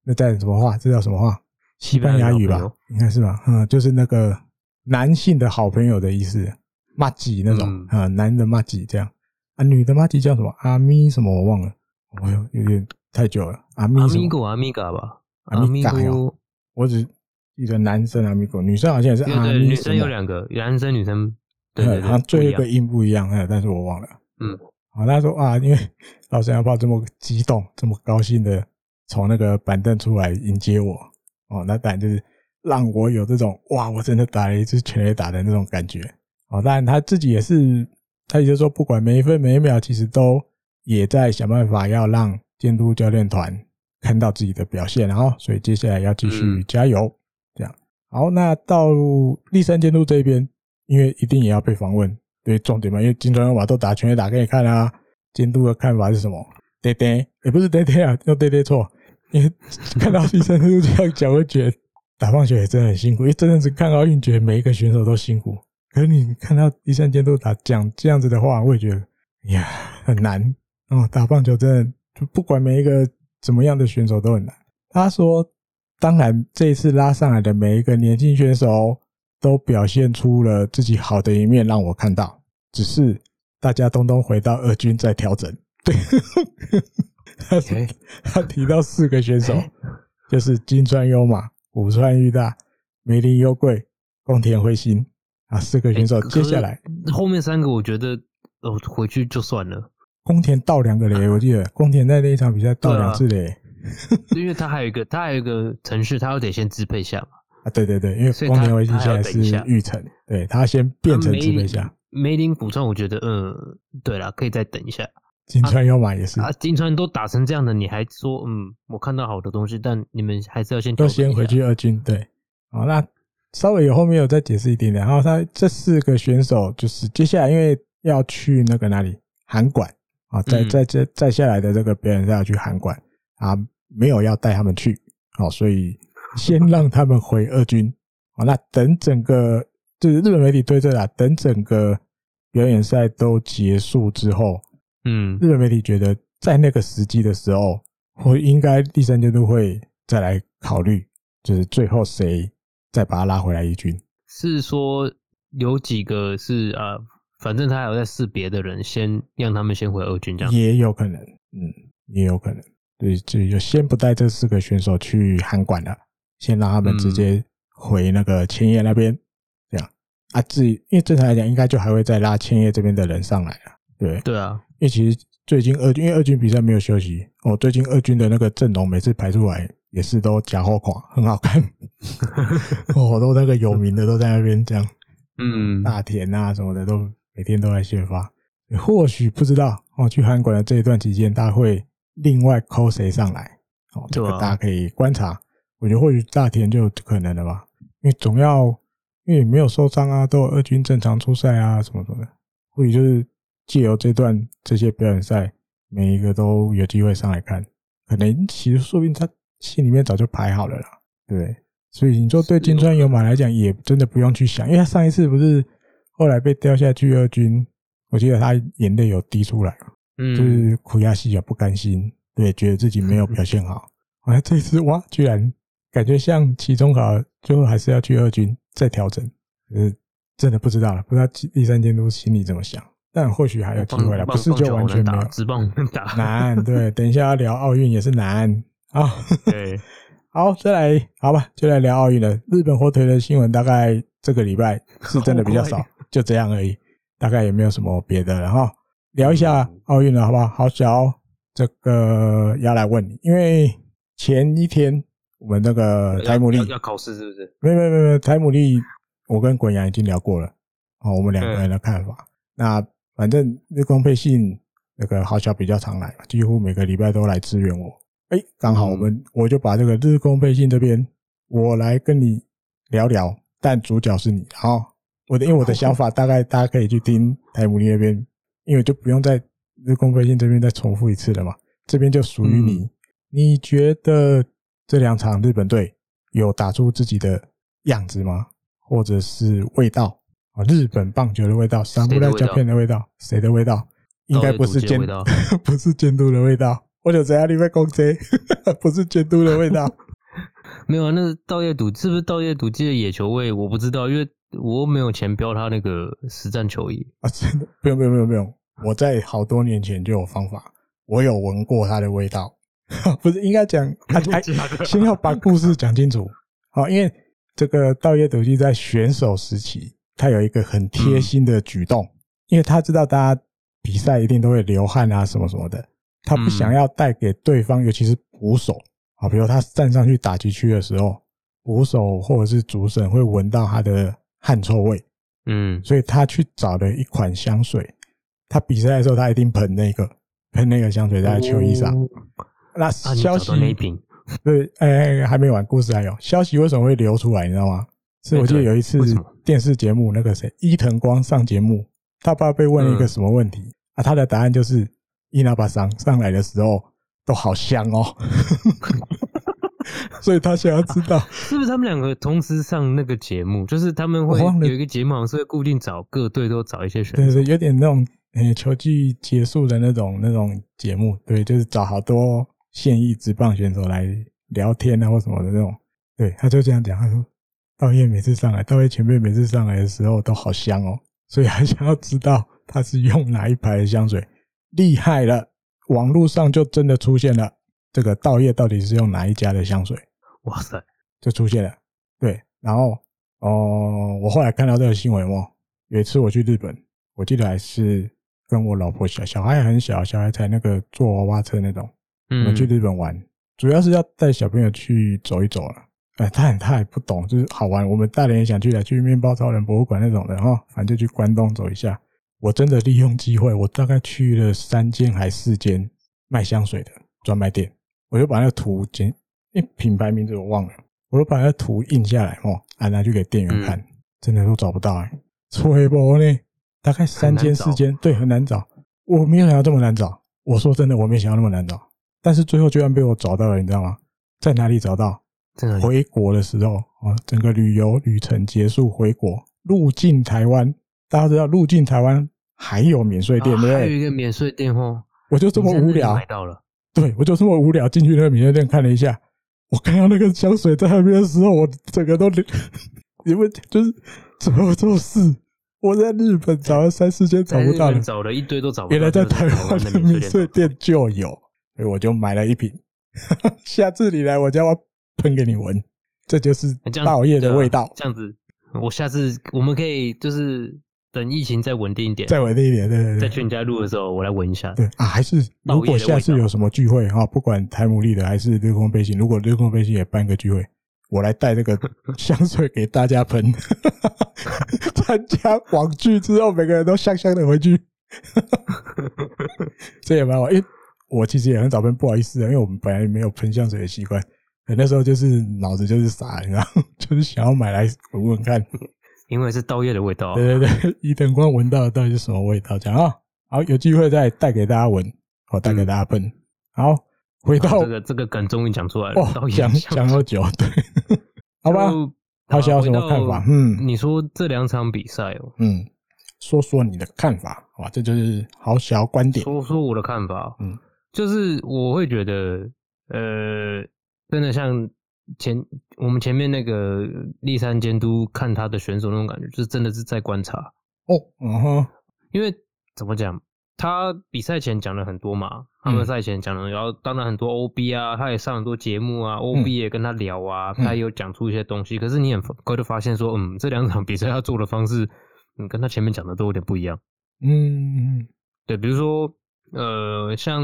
那在什么话？这叫什么话？西班牙语吧，应该是吧？嗯，就是那个男性的好朋友的意思，麻吉那种啊、嗯，男的麻吉这样啊，女的麻吉叫什么？阿咪什么我忘了，哎呦，有点太久了。阿咪？阿咪狗阿咪嘎吧？阿咪嘎哟，我只记得男生阿咪狗，女生好像也是阿咪。女生有两个，男生女生，对，对，对，好像最后一个音不一样，但是我忘了。嗯，好，他说啊，因为 老三要这么激动，这么高兴的从那个板凳出来迎接我，哦，那当然就是。让我有这种哇，我真的打了一支全垒打的那种感觉。哦，当然他自己也是，他也就是说，不管每一分每一秒，其实都也在想办法要让监督教练团看到自己的表现，然后所以接下来要继续加油。这样好，那到立山监督这边，因为一定也要被访问，对重点嘛，因为金川优马都打全垒打给你看啊，监督的看法是什么？对对，也不是对对啊，又对对错，因为看到立山监督这样讲，会觉得。打棒球也真的很辛苦，因为真的是看奥运，觉得每一个选手都辛苦。可是你看到第三监督打讲这样子的话，我也觉得呀很难哦。打棒球真的就不管每一个怎么样的选手都很难。他说，当然这一次拉上来的每一个年轻选手都表现出了自己好的一面，让我看到。只是大家通通回到二军再调整。对，他 他提到四个选手，就是金川优马。武川裕大、梅林优贵、宫田辉星啊，四个选手。接下来后面三个，我觉得哦，回去就算了。宫田倒两个雷，我记得宫田在那一场比赛倒两次垒，因为他还有一个，他还有一个程序，他要得先支配下嘛。啊，对对对，因为宫田辉星现在是玉城，对他先变成支配下。梅林古川，我觉得嗯，对了，可以再等一下。金川要买也是啊，金川都打成这样的，你还说嗯，我看到好的东西，但你们还是要先都先回去二军对。好，那稍微有后面有再解释一点点。然后他这四个选手就是接下来因为要去那个哪里函馆啊，在在这再下来的这个表演赛要去函馆啊，没有要带他们去，好，所以先让他们回二军。好，那等整个就是日本媒体推测啦，等整个表演赛都结束之后。嗯，日本媒体觉得在那个时机的时候，我应该第三阶段会再来考虑，就是最后谁再把他拉回来一军。是说有几个是呃，反正他还有在试别的人，先让他们先回二军这样。也有可能，嗯，也有可能。对，就就先不带这四个选手去函馆了，先让他们直接回那个千叶那边，这样啊。至于因为正常来讲，应该就还会再拉千叶这边的人上来了。对，对啊。因为其实最近二军，因为二军比赛没有休息哦。最近二军的那个阵容每次排出来也是都假货款，很好看 哦，都那个有名的都在那边这样，嗯，大田啊什么的都每天都在宣发。或许不知道哦，去韩馆的这一段期间，他会另外 call 谁上来哦？这个大家可以观察。我觉得或许大田就有可能了吧，因为总要因为没有受伤啊，都有二军正常出赛啊什么什么的，或许就是。借由这段这些表演赛，每一个都有机会上来看，可能其实说不定他心里面早就排好了啦，对。所以你说对金川有马来讲，也真的不用去想，因为他上一次不是后来被调下去二军，我记得他眼泪有滴出来，嗯，就是苦亚西啊，不甘心，对，觉得自己没有表现好，啊，这次哇，居然感觉像期中考，最后还是要去二军再调整，呃，真的不知道了，不知道第三监督心里怎么想。但或许还有机会了，不是就完全没有。直棒打难，对，等一下要聊奥运也是难啊。对，好，再来，好吧，就来聊奥运了。日本火腿的新闻大概这个礼拜是真的比较少，就这样而已，大概也没有什么别的了哈。聊一下奥运了，好不好？好小，这个要来问你，因为前一天我们那个台姆利要考试是不是？没有没有没有，台姆利我跟滚阳已经聊过了，哦，我们两个人的看法，那。反正日光配信那个好小比较常来，几乎每个礼拜都来支援我。哎，刚好我们我就把这个日工配信这边我来跟你聊聊，但主角是你。好，我的因为我的想法大概大家可以去听台姆尼那边，因为就不用在日工配信这边再重复一次了嘛。这边就属于你。你觉得这两场日本队有打出自己的样子吗？或者是味道？啊，日本棒球的味道，三不带胶片的味道，谁的味道？应该不是监，不是监督的味道。我就在里面攻击，不是监督的味道。没有啊，那是稻叶赌是不是稻叶笃？记的野球味，我不知道，因为我没有钱标他那个实战球衣。啊，真的？不用不用不用不用，我在好多年前就有方法，我有闻过它的味道，不是应该讲，先要把故事讲清楚，好，因为这个稻叶笃纪在选手时期，他有一个很贴心的举动，嗯、因为他知道大家比赛一定都会流汗啊什么什么的，他不想要带给对方，尤其是捕手，啊，比如他站上去打击区的时候，捕手或者是主审会闻到他的。汗臭味，嗯，所以他去找了一款香水。他比赛的时候，他一定喷那个喷那个香水在球衣上。哦、那消息，那瓶对，哎、欸，还没完，故事还有消息为什么会流出来？你知道吗？是我记得有一次电视节目，那个谁伊藤光上节目，他爸被问了一个什么问题、嗯、啊？他的答案就是伊那巴桑上来的时候都好香哦。所以他想要知道，是不是他们两个同时上那个节目？就是他们会有一个节目，好像是会固定找各队都找一些选手，对对，有点那种呃球季结束的那种那种节目，对，就是找好多现役职棒选手来聊天啊或什么的那种。对，他就这样讲，他说道叶每次上来，道叶前辈每次上来的时候都好香哦，所以还想要知道他是用哪一排的香水，厉害了，网络上就真的出现了。这个稻叶到底是用哪一家的香水？哇塞，就出现了。对，然后哦、呃，我后来看到这个新闻哦，有一次我去日本，我记得还是跟我老婆小小孩很小，小孩才那个坐娃娃车那种，我们去日本玩，主要是要带小朋友去走一走了。哎，他很他也不懂，就是好玩。我们大人也想去的，去面包超人博物馆那种的哈，反正就去关东走一下。我真的利用机会，我大概去了三间还四间卖香水的专卖店。我就把那个图剪，因为品牌名字我忘了，我就把那个图印下来哦，啊拿去给店员看，真的都找不到哎，吹波呢，大概三间四间，对，很难找。我没有想到这么难找，我说真的，我没想到那么难找，但是最后居然被我找到了，你知道吗？在哪里找到？回国的时候啊，整个旅游旅程结束回国，入境台湾，大家知道入境台湾还有免税店，对不对？还有一个免税店哦，我就这么无聊买到了。对，我就这么无聊进去那个免税店看了一下，我看到那个香水在那边的时候，我整个都，因为就是怎么做事？我在日本找了三四间找不到，找了一堆都找不到，原来在台湾的免税店就有，所以我就买了一瓶。下次你来我家，我喷给你闻，这就是稻叶的味道。这样子，我下次我们可以就是。等疫情再稳定一点，再稳定一点，对对对。在去你家录的时候，我来闻一下。对啊，还是如果下次有什么聚会哈，不管台姆利的还是绿空背心，如果绿空背心也办个聚会，我来带这个 香水给大家喷。参加网聚之后，每个人都香香的回去。这也蛮好，因为我其实也很早喷，不好意思啊，因为我们本来没有喷香水的习惯。那时候就是脑子就是傻，然后 就是想要买来闻闻看。因为是刀叶的味道，对对对，伊藤光闻到的到底是什么味道？这样啊，好，有机会再带给大家闻，好，带给大家喷。好，回到这个这个梗终于讲出来了，哦，讲讲了久，对，好吧，他想要什么看法？嗯，你说这两场比赛哦，嗯，说说你的看法，好吧，这就是好小观点，说说我的看法，嗯，就是我会觉得，呃，真的像。前我们前面那个立山监督看他的选手那种感觉，就是真的是在观察。哦，嗯哼，因为怎么讲，他比赛前讲了很多嘛，他们赛前讲了，然后当然很多 OB 啊，他也上很多节目啊，OB 也跟他聊啊，他也有讲出一些东西，可是你很快就发现说，嗯，这两场比赛他做的方式，嗯，跟他前面讲的都有点不一样，嗯，对，比如说呃，像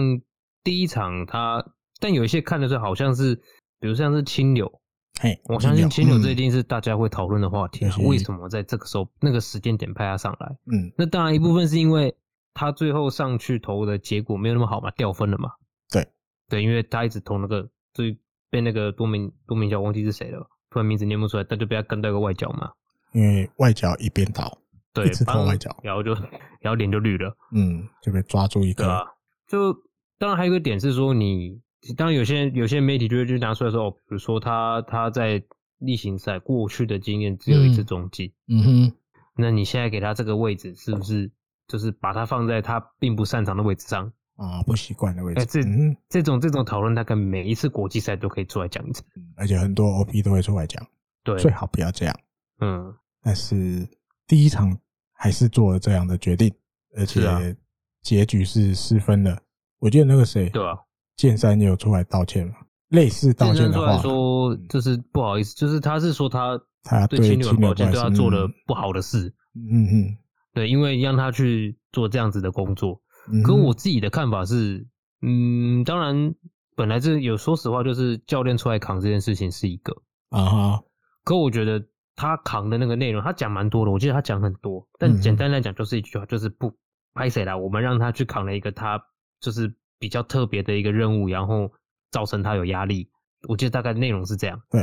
第一场他，但有一些看的时候好像是。比如像是清流，嘿，我相信清流这一定是大家会讨论的话题啊。为什么在这个时候那个时间点派他上来？嗯，那当然一部分是因为他最后上去投的结果没有那么好嘛，掉分了嘛。对，对，因为他一直投那个，最被那个多名多名角忘记是谁了，突然名字念不出来，他就被他跟到一个外角嘛。因为外角一边倒，对，一直投外角，然后就 然后脸就绿了，嗯，就被抓住一个。啊，就当然还有一个点是说你。当然，有些有些媒体就会就拿出来说，比如说他他在例行赛过去的经验只有一次中继，嗯哼，那你现在给他这个位置，是不是就是把他放在他并不擅长的位置上啊？不习惯的位置。哎，这这种这种讨论，大概每一次国际赛都可以出来讲一次，而且很多 OP 都会出来讲，对，最好不要这样。嗯，但是第一场还是做了这样的决定，而且结局是失分的。我记得那个谁，对啊，剑三也有出来道歉嘛，类似道歉的话，说就是不好意思，就是他是说他他对青牛抱歉，对他做了不好的事，嗯嗯，对，因为让他去做这样子的工作。可我自己的看法是，嗯，当然本来这有说实话，就是教练出来扛这件事情是一个啊哈，可我觉得他扛的那个内容，他讲蛮多的，我记得他讲很多，但简单来讲就是一句话，就是不拍谁啦，我们让他去扛了一个他。就是比较特别的一个任务，然后造成他有压力。我记得大概内容是这样，对，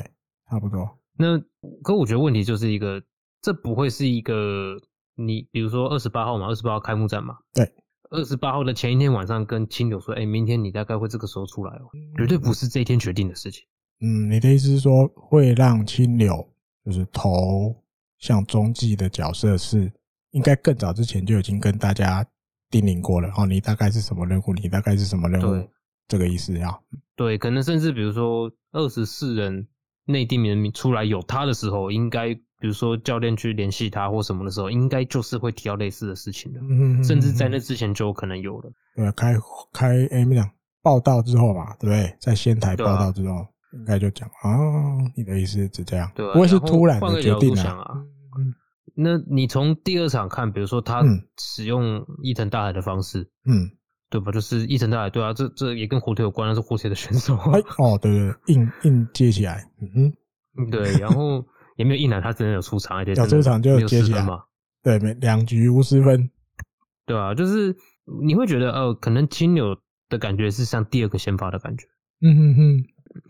差不多。那可我觉得问题就是一个，这不会是一个你比如说二十八号嘛，二十八号开幕战嘛，对，二十八号的前一天晚上跟青柳说，哎、欸，明天你大概会这个时候出来哦，绝对不是这一天决定的事情。嗯，你的意思是说会让青柳就是投向中继的角色是应该更早之前就已经跟大家。叮咛过了哦，你大概是什么任务？你大概是什么任务？这个意思呀。对，可能甚至比如说二十四人内定名出来有他的时候，应该比如说教练去联系他或什么的时候，应该就是会提到类似的事情的。嗯，甚至在那之前就有可能有了。对，开开哎，没讲报道之后嘛，对不对？在仙台报道之后，啊、应该就讲啊，你的意思是这样？对、啊，不会是突然的决定啊。那你从第二场看，比如说他使用伊藤大海的方式，嗯，对吧？就是伊藤大海，对啊，这这也跟火腿有关，是火腿的选手。哎，哦，对对，硬硬接起来，嗯嗯，对，然后也没有硬来，他真的有出场，而且有出场就接起来嘛，对，没两局无失分，对啊，就是你会觉得，呃，可能青牛的感觉是像第二个先发的感觉，嗯哼哼，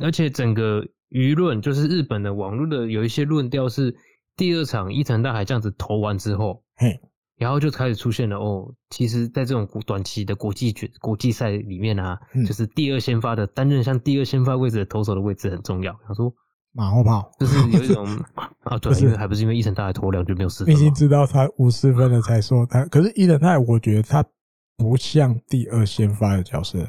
而且整个舆论，就是日本的网络的有一些论调是。第二场伊藤大海这样子投完之后，嘿，然后就开始出现了哦。其实，在这种短期的国际决国际赛里面啊，嗯、就是第二先发的担任像第二先发位置的投手的位置很重要。他说马后炮，就是有一种 啊，对，因为还不是因为伊藤大海投两局没有失分，已经知道他五十分了才说他。可是伊藤大海，我觉得他不像第二先发的角色。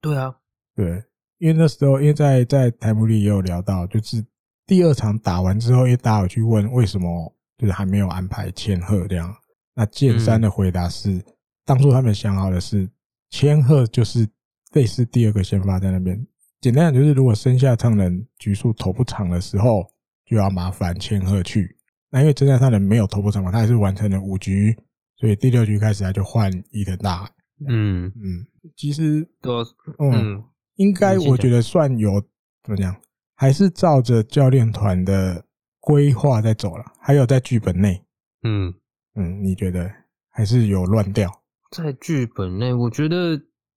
对啊，对，因为那时候因为在在台幕里也有聊到，就是。第二场打完之后，因为大家有去问为什么就是还没有安排千鹤这样，那剑三的回答是，嗯、当初他们想好的是千鹤就是类似第二个先发在那边。简单讲就是，如果剩下上人局数投不长的时候，就要麻烦千鹤去。那因为真正上人没有投不长嘛，他还是完成了五局，所以第六局开始他就换伊藤大海。嗯嗯，其实都嗯，嗯应该我觉得算有怎么讲。还是照着教练团的规划在走了，还有在剧本内，嗯嗯，你觉得还是有乱掉？在剧本内，我觉得，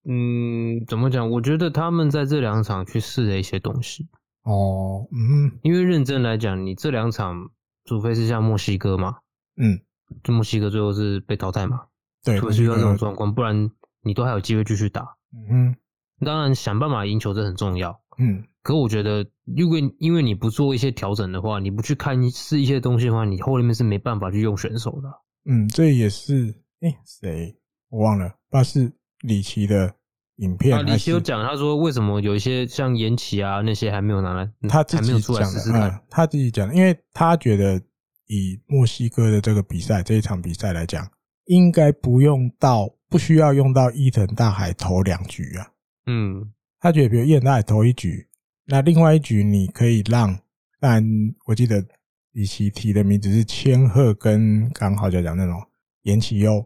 嗯，怎么讲？我觉得他们在这两场去试了一些东西。哦，嗯，因为认真来讲，你这两场，除非是像墨西哥嘛，嗯，就墨西哥最后是被淘汰嘛，对，除非是遇到这种状况，不然你都还有机会继续打。嗯，当然想办法赢球这很重要。嗯。可我觉得，如果因为你不做一些调整的话，你不去看试一些东西的话，你后面是没办法去用选手的。嗯，这也是哎谁我忘了，那是李奇的影片。啊，李奇有讲，他说为什么有一些像延期啊那些还没有拿来，他自己讲的，嗯，他自己讲，因为他觉得以墨西哥的这个比赛这一场比赛来讲，应该不用到不需要用到伊藤大海投两局啊。嗯，他觉得比如伊藤大海投一局。那另外一局你可以让，但我记得李奇提的名字是千鹤跟刚好就讲那种延崎优，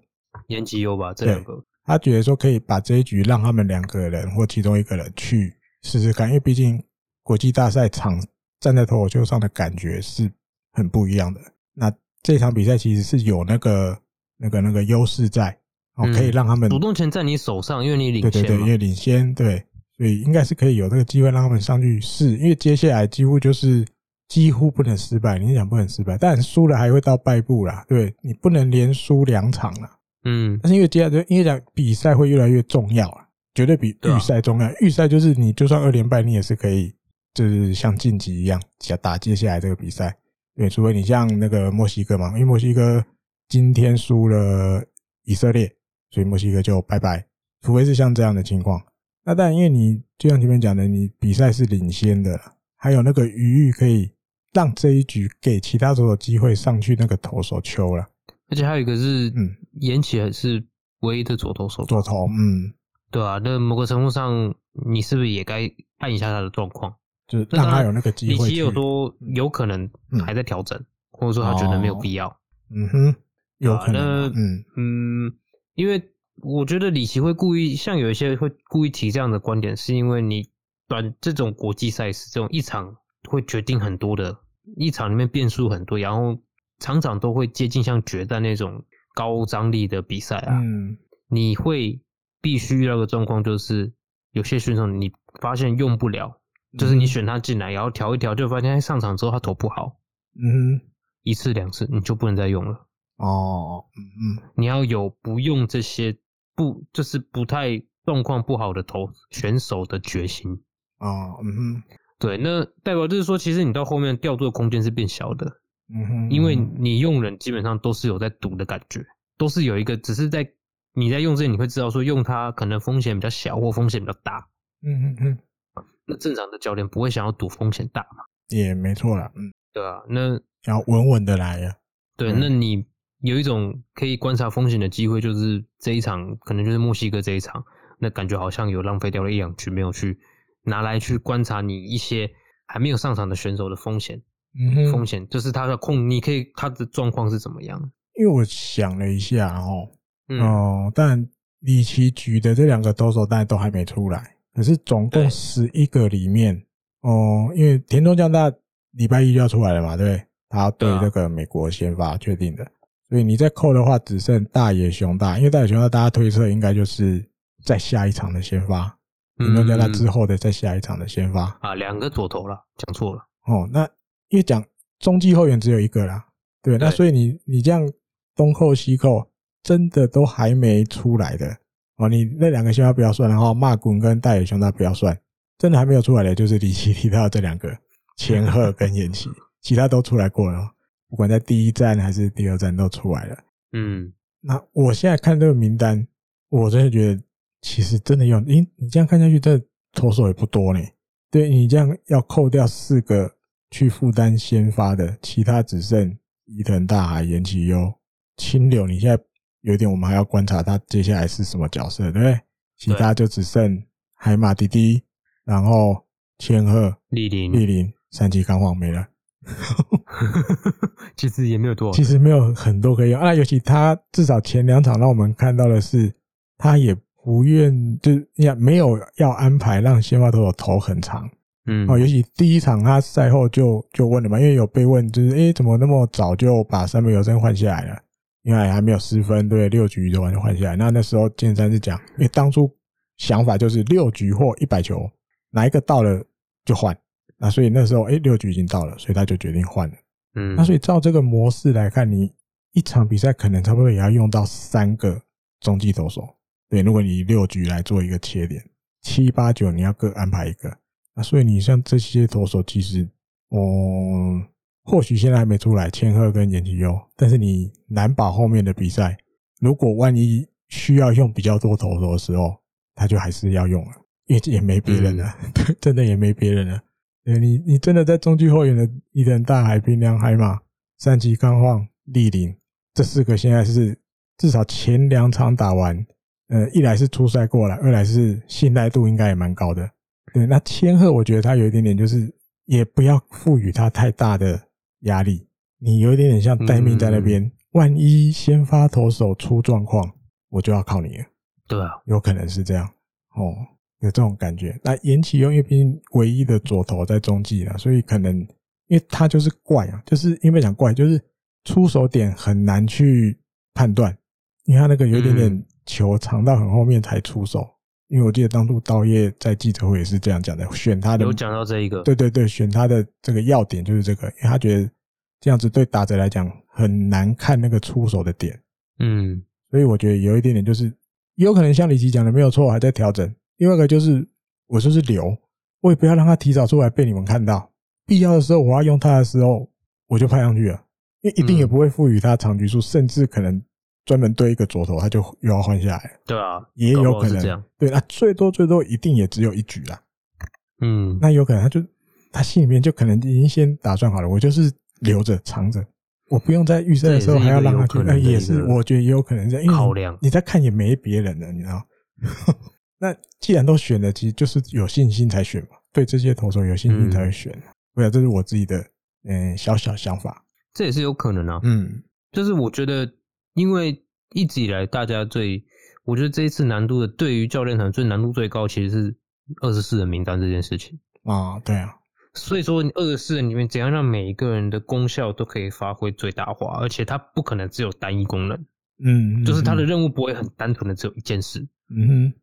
延崎优吧，这两个，他觉得说可以把这一局让他们两个人或其中一个人去试试看，因为毕竟国际大赛场站在脱口秀上的感觉是很不一样的。那这场比赛其实是有那个那个那个优势在，哦，可以让他们、嗯、主动权在你手上，因为你领先，对对对，因为领先，对。所以应该是可以有这个机会让他们上去试，因为接下来几乎就是几乎不能失败。你想不能失败，但输了还会到败部啦。对，你不能连输两场啦。嗯，但是因为接下来因为讲比赛会越来越重要啊，绝对比预赛重要。预赛就是你就算二连败，你也是可以就是像晋级一样想打接下来这个比赛。对，除非你像那个墨西哥嘛，因为墨西哥今天输了以色列，所以墨西哥就拜拜。除非是像这样的情况。那但因为你就像前面讲的，你比赛是领先的，还有那个余裕可以让这一局给其他投手机会上去那个投手球了。而且还有一个是，嗯，岩崎还是唯一的左投手，左投，嗯，对啊，那某个程度上，你是不是也该看一下他的状况？就是让他有那个机会。李奇有说有可能还在调整，嗯、或者说他觉得没有必要。哦、嗯哼，有可能。啊、嗯嗯，因为我觉得李奇会故意，像有一些会故意提这样的观点，是因为你短这种国际赛事，这种一场会决定很多的，一场里面变数很多，然后场场都会接近像决战那种高张力的比赛啊。嗯，你会必须遇到的状况就是，有些选手你发现用不了。就是你选他进来，然后调一调，就发现他上场之后他投不好，嗯，一次两次你就不能再用了。哦，嗯嗯，你要有不用这些不就是不太状况不好的投选手的决心。哦，嗯哼，对，那代表就是说，其实你到后面调度的空间是变小的，嗯哼，因为你用人基本上都是有在赌的感觉，都是有一个，只是在你在用之前你会知道说用它可能风险比较小或风险比较大，嗯哼哼。那正常的教练不会想要赌风险大嘛？也没错啦，嗯，对啊，那要稳稳的来呀。对，嗯、那你有一种可以观察风险的机会，就是这一场可能就是墨西哥这一场，那感觉好像有浪费掉了一两局，没有去拿来去观察你一些还没有上场的选手的风险。嗯哼，风险就是他的控，你可以他的状况是怎么样？因为我想了一下哦，嗯、哦，但李奇局的这两个投手当然都还没出来。可是总共十一个里面，对哦，因为田中将大礼拜一就要出来了嘛，对不对？他要对这个美国先发确定的，所以你再扣的话，只剩大野熊大，因为大野熊大大家推测应该就是在下一场的先发，田中将大之后的在下一场的先发啊，两个左投了，讲错了哦。那因为讲中继后援只有一个啦，对，对那所以你你这样东扣西扣，真的都还没出来的。哦，你那两个先发不要算，然后骂滚跟大野熊大不要算，真的还没有出来的就是李奇提到这两个千贺跟岩崎，其他都出来过了，不管在第一站还是第二站都出来了。嗯，那我现在看这个名单，我真的觉得其实真的用，诶，你这样看下去，这投手也不多呢。对，你这样要扣掉四个去负担先发的，其他只剩伊藤大海、岩崎优、青柳，你现在。有点，我们还要观察他接下来是什么角色，对不对？其他就只剩海马滴滴，然后千鹤、丽林、丽林、三崎康晃没了。其实也没有多少，其实没有很多可以用啊。尤其他至少前两场让我们看到的是，他也不愿就也没有要安排让先发投手投很长。嗯，哦，尤其第一场他赛后就就问了嘛，因为有被问，就是诶怎么那么早就把三本由伸换下来了？因为还没有失分，对，六局就完全换下来。那那时候健三是讲，因为当初想法就是六局或一百球，哪一个到了就换。那所以那时候，哎，六局已经到了，所以他就决定换了。嗯，那所以照这个模式来看，你一场比赛可能差不多也要用到三个中继投手。对，如果你六局来做一个切点，七八九你要各安排一个。那所以你像这些投手，其实，哦。或许现在还没出来，千鹤跟岩崎优，但是你难保后面的比赛，如果万一需要用比较多投手的时候，他就还是要用了，因为也没别人了，嗯、真的也没别人了。对，你你真的在中继后援的伊藤大海、平良海马、三崎康晃、立林这四个，现在是至少前两场打完，呃，一来是出赛过来，二来是信赖度应该也蛮高的。对，那千鹤我觉得他有一点点就是，也不要赋予他太大的。压力，你有一点点像待命在那边，嗯、万一先发投手出状况，我就要靠你了。对啊，有可能是这样哦，有这种感觉。那岩崎用因为唯一的左投在中继了，所以可能因为他就是怪啊，就是因为讲怪，就是出手点很难去判断，因为他那个有一点点球藏到很后面才出手。嗯、因为我记得当初刀叶在记者会也是这样讲的，选他的有讲到这一个，对对对，选他的这个要点就是这个，因为他觉得。这样子对打者来讲很难看那个出手的点，嗯，所以我觉得有一点点就是有可能像李琦讲的没有错，还在调整。另外一个就是我就是留，我也不要让他提早出来被你们看到。必要的时候我要用他的时候，我就派上去了，因为一定也不会赋予他长局数，甚至可能专门对一个左投他就又要换下来。对啊，也有可能。对，那最多最多一定也只有一局啦。嗯，那有可能他就他心里面就可能已经先打算好了，我就是留着藏着，我不用在预赛的时候还要让他去。那也是，我觉得也有可能这样，因为你在看也没别人了，你知道。那既然都选了，其实就是有信心才选嘛。对这些投手有信心才会选。对啊，这是我自己的嗯小小想法。这也是有可能啊。嗯，就是我觉得，因为一直以来大家最，我觉得这一次难度的，对于教练团最难度最高，其实是二十四人名单这件事情啊。对啊，所以说你二十四人里面怎样让每一个人的功效都可以发挥最大化，而且他不可能只有单一功能。嗯，就是他的任务不会很单纯的只有一件事。嗯哼，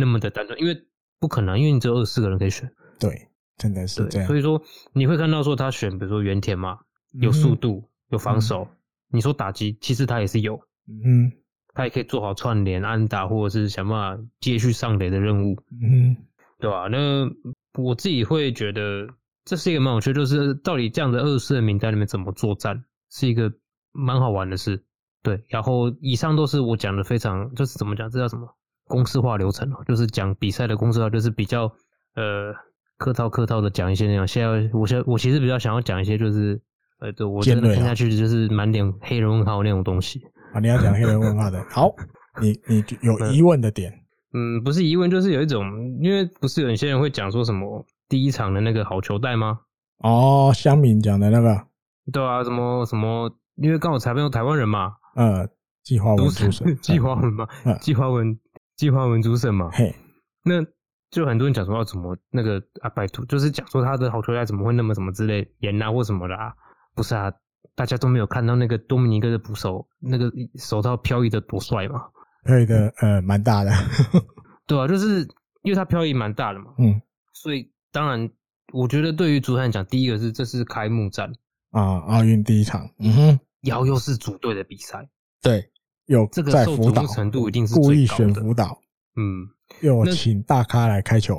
那么的单纯，因为不可能，因为你只有二十四个人可以选。对，真的是这样。所以说你会看到说他选，比如说原田嘛，有速度，有防守。嗯、你说打击，其实他也是有。嗯，他也可以做好串联、安打，或者是想办法接续上垒的任务。嗯，对吧？那我自己会觉得这是一个蛮有趣，就是到底这样的二十四人名单里面怎么作战，是一个蛮好玩的事。对，然后以上都是我讲的非常，就是怎么讲，这叫什么公式化流程哦，就是讲比赛的公式化，就是比较呃客套客套的讲一些那种。现在我现我其实比较想要讲一些，就是呃，对我真的听下去就是满脸黑人问号那种东西啊。你要讲黑人问号的，好，你你有疑问的点，嗯，不是疑问，就是有一种，因为不是有些人会讲说什么第一场的那个好球带吗？哦，香敏讲的那个，对啊，什么什么，因为刚好裁判有台湾人嘛。呃，季华文主审，季华文嘛，季华文，季华文主审嘛。嘿，那就很多人讲说要怎么那个啊，拜托，就是讲说他的好球带怎么会那么什么之类严啊或什么的啊？不是啊，大家都没有看到那个多米尼克的捕手那个手套漂移的多帅嘛？漂移的呃蛮大的，对啊，就是因为他漂移蛮大的嘛。嗯，所以当然，我觉得对于主审来讲，第一个是这是开幕战啊，奥运第一场，嗯哼。然后又是组队的比赛，对，有这个受瞩目程度一定是故意选辅导，嗯，又请大咖来开球，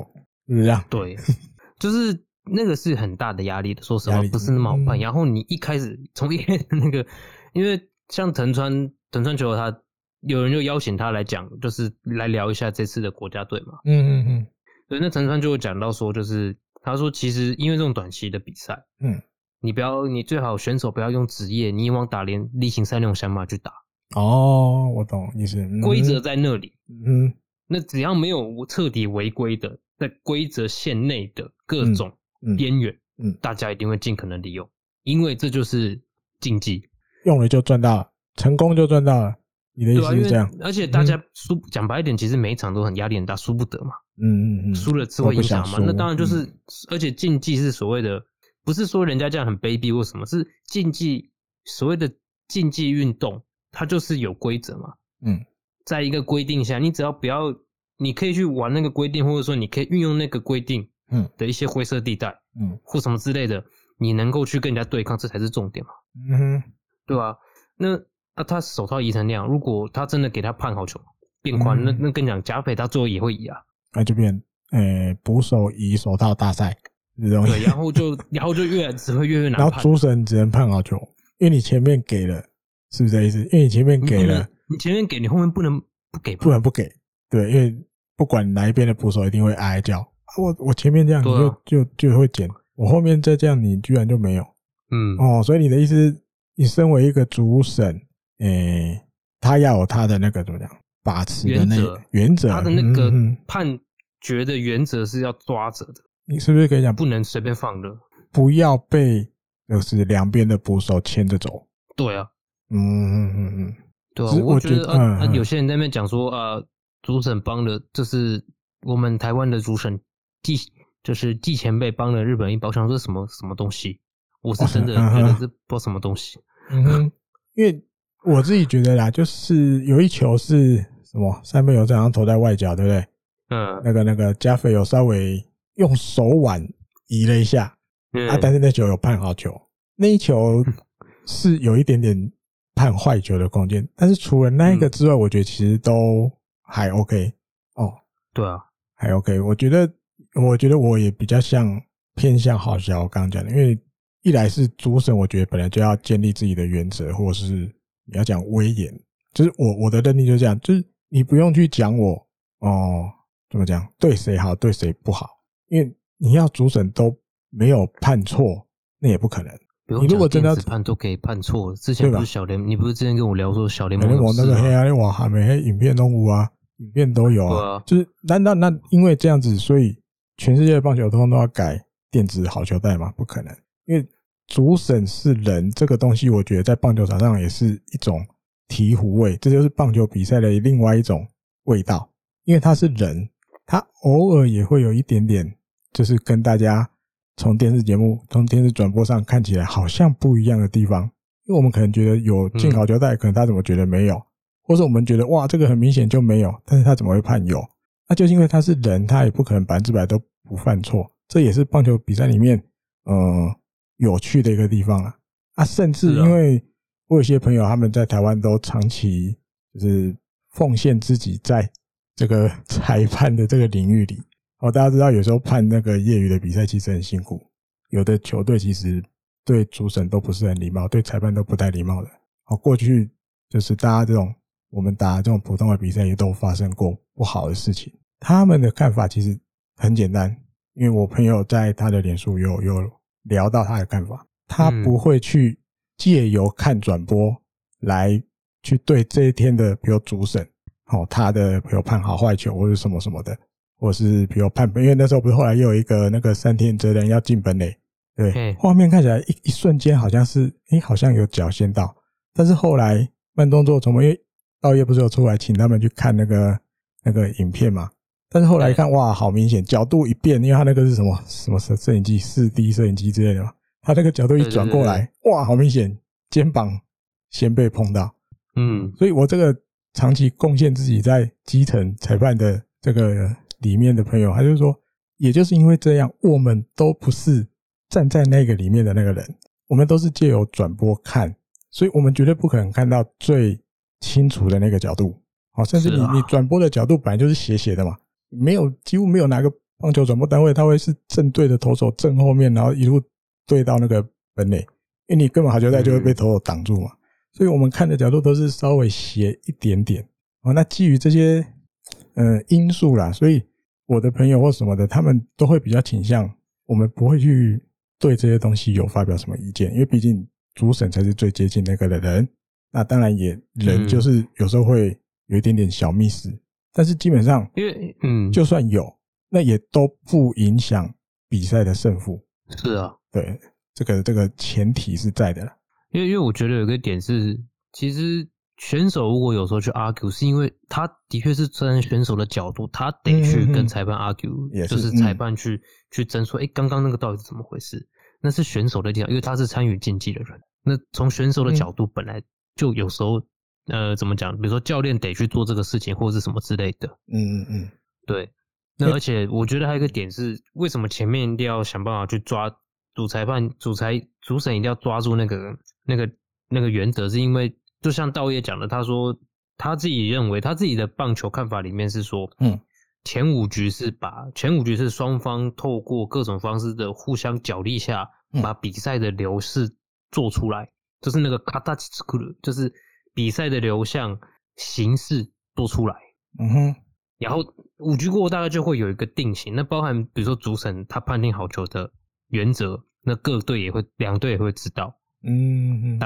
是不是这样？对，就是那个是很大的压力的，说实话不是那么好办。然后你一开始从一开始那个，因为像藤川藤川球他有人就邀请他来讲，就是来聊一下这次的国家队嘛，嗯嗯嗯，对，那藤川就会讲到说，就是他说其实因为这种短期的比赛，嗯。你不要，你最好选手不要用职业，你往打连例行赛那种想法去打。哦，我懂意思。规则在那里，嗯，那只要没有彻底违规的，在规则线内的各种边缘，嗯，嗯，大家一定会尽可能利用，因为这就是竞技，用了就赚到了，成功就赚到了。你的意思是这样？啊、而且大家输，讲、嗯、白一点，其实每一场都很压力很大，输不得嘛。嗯嗯嗯，输了只会影响嘛。那当然就是，嗯、而且竞技是所谓的。不是说人家这样很卑鄙或什么，是竞技，所谓的竞技运动，它就是有规则嘛。嗯，在一个规定下，你只要不要，你可以去玩那个规定，或者说你可以运用那个规定，嗯的一些灰色地带，嗯，或什么之类的，你能够去跟人家对抗，这才是重点嘛。嗯哼，对吧？那那他手套移成那样，如果他真的给他判好球变宽，嗯，那那跟你讲，贾斐他最后也会移啊，那就变，呃，捕手移手套大赛。对，然后就然后就越只会越越难判。然后主审只能判好球，因为你前面给了，是不是这意思？因为你前面给了，你前面给你后面不能不给，不能不给。对，因为不管哪一边的捕手一定会哀叫。我我前面这样你就、啊、就就会捡，我后面再这样你居然就没有。嗯哦，所以你的意思，你身为一个主审，诶、欸，他要有他的那个怎么讲把持的那原则，他的那个判决的原则是要抓着的。你是不是可以讲不能随便放的，不要被就是两边的捕手牵着走？对啊，嗯嗯嗯嗯，对啊，我觉得啊，有些人在那边讲说啊，主审帮了，这是我们台湾的主审季，就是季前辈帮了日本一包厢，这是什么什么东西？我是真的觉得这不什么东西。嗯哼，因为我自己觉得啦，就是有一球是什么三分有这样投在外角，对不对？嗯，那个那个加菲有稍微。用手腕移了一下，嗯、啊，但是那球有判好球，那一球是有一点点判坏球的空间，但是除了那一个之外，我觉得其实都还 OK 哦。对啊，还 OK。我觉得，我觉得我也比较像偏向好笑。我刚刚讲的，因为一来是主审，我觉得本来就要建立自己的原则，或者是你要讲威严，就是我我的认定就是这样，就是你不用去讲我哦，怎么讲对谁好，对谁不好。因为你要主审都没有判错，那也不可能。你如果真的判都可以判错，之前不是小联，你不是之前跟我聊说小联盟那个黑暗网还没黑影片都无啊，影片都有啊，就是那那那因为这样子，所以全世界的棒球通通都要改电子好球带吗？不可能，因为主审是人，这个东西我觉得在棒球场上也是一种醍醐味，这就是棒球比赛的另外一种味道，因为他是人，他偶尔也会有一点点，就是跟大家。从电视节目、从电视转播上看起来好像不一样的地方，因为我们可能觉得有进口胶带，可能他怎么觉得没有，或者我们觉得哇，这个很明显就没有，但是他怎么会判有？那就是因为他是人，他也不可能百分之百都不犯错，这也是棒球比赛里面呃有趣的一个地方啊。啊，甚至因为我有些朋友他们在台湾都长期就是奉献自己在这个 裁判的这个领域里。哦，大家知道有时候判那个业余的比赛其实很辛苦，有的球队其实对主审都不是很礼貌，对裁判都不太礼貌的。哦，过去就是大家这种我们打这种普通的比赛也都发生过不好的事情。他们的看法其实很简单，因为我朋友在他的脸书有有聊到他的看法，他不会去借由看转播来去对这一天的比如主审，哦，他的比如判好坏球或者什么什么的。或是比如判本，因为那时候不是后来又有一个那个三天哲人要进本垒，对，画面看起来一一瞬间好像是，诶，好像有脚先到，但是后来慢动作重播，因为道业不是有出来请他们去看那个那个影片嘛，但是后来一看，哇，好明显角度一变，因为他那个是什么什么摄摄影机四 D 摄影机之类的嘛，他那个角度一转过来，哇，好明显肩膀先被碰到，嗯，所以我这个长期贡献自己在基层裁判的这个。里面的朋友，他就说，也就是因为这样，我们都不是站在那个里面的那个人，我们都是借由转播看，所以我们绝对不可能看到最清楚的那个角度。好，甚至你你转播的角度本来就是斜斜的嘛，没有几乎没有哪个棒球转播单位他会是正对着投手正后面，然后一路对到那个本垒，因为你根本好球带就会被投手挡住嘛，所以我们看的角度都是稍微斜一点点。哦，那基于这些呃因素啦，所以。我的朋友或什么的，他们都会比较倾向，我们不会去对这些东西有发表什么意见，因为毕竟主审才是最接近那个的人。那当然也人就是有时候会有一点点小 miss，但是基本上，因为嗯，就算有，那也都不影响比赛的胜负。是啊，对，这个这个前提是在的。因为因为我觉得有个点是，其实。选手如果有时候去 argue，是因为他的确是站在选手的角度，他得去跟裁判 argue，就是裁判去、嗯、去争说，哎、欸，刚刚那个到底是怎么回事？那是选手的立场，因为他是参与竞技的人。那从选手的角度，本来就有时候，嗯、呃，怎么讲？比如说教练得去做这个事情，或者是什么之类的。嗯嗯嗯，对。那而且我觉得还有一个点是，为什么前面一定要想办法去抓主裁判、主裁、主审一定要抓住那个、那个、那个原则，是因为。就像道爷讲的，他说他自己认为他自己的棒球看法里面是说，嗯，前五局是把前五局是双方透过各种方式的互相角力下，把比赛的流势做出来，就是那个卡塔奇斯库鲁，就是比赛的流向形式做出来。嗯哼，然后五局过后大概就会有一个定型，那包含比如说主审他判定好球的原则，那各队也会两队也会知道。嗯嗯。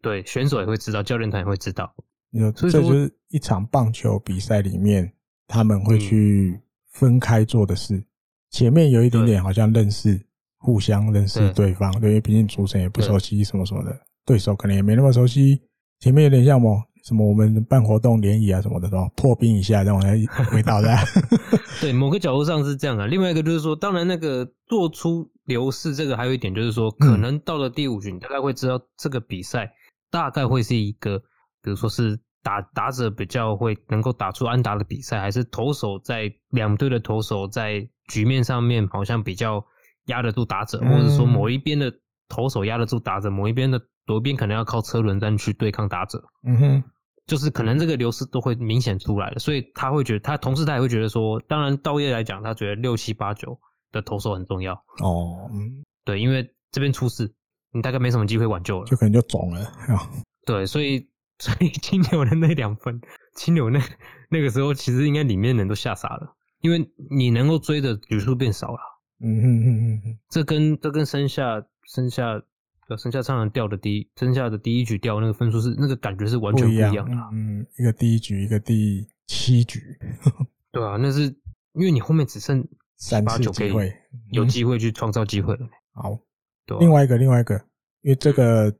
对，选手也会知道，教练团也会知道。有，所以说这就是一场棒球比赛里面他们会去分开做的事。前面有一点点好像认识，互相认识对方，对，因为毕竟主审也不熟悉什么什么的，对手可能也没那么熟悉。前面有点像么？什么我们办活动联谊啊什么的，是吧？破冰一下，这种味道的。对，某个角度上是这样啊。另外一个就是说，当然那个做出流逝，这个还有一点就是说，可能到了第五局，你大概会知道这个比赛。大概会是一个，比如说是打打者比较会能够打出安打的比赛，还是投手在两队的投手在局面上面好像比较压得住打者，或者说某一边的投手压得住打者，某一边的左边可能要靠车轮战去对抗打者。嗯哼，就是可能这个流失都会明显出来的，所以他会觉得，他同时他也会觉得说，当然道业来讲，他觉得六七八九的投手很重要。哦，嗯，对，因为这边出事。你大概没什么机会挽救了，就可能就肿了。对，所以所以 金牛的那两分，金牛那那个时候其实应该里面的人都吓傻了，因为你能够追的局数变少了。嗯哼哼哼哼，这跟这跟生下生下呃生下唱人调的第一生下的第一局掉那个分数是那个感觉是完全不一样的。样嗯，一个第一局，一个第七局。对啊，那是因为你后面只剩三八九机会，有机会去创造机会了。嗯、好，对、啊。另外一个，另外一个，因为这个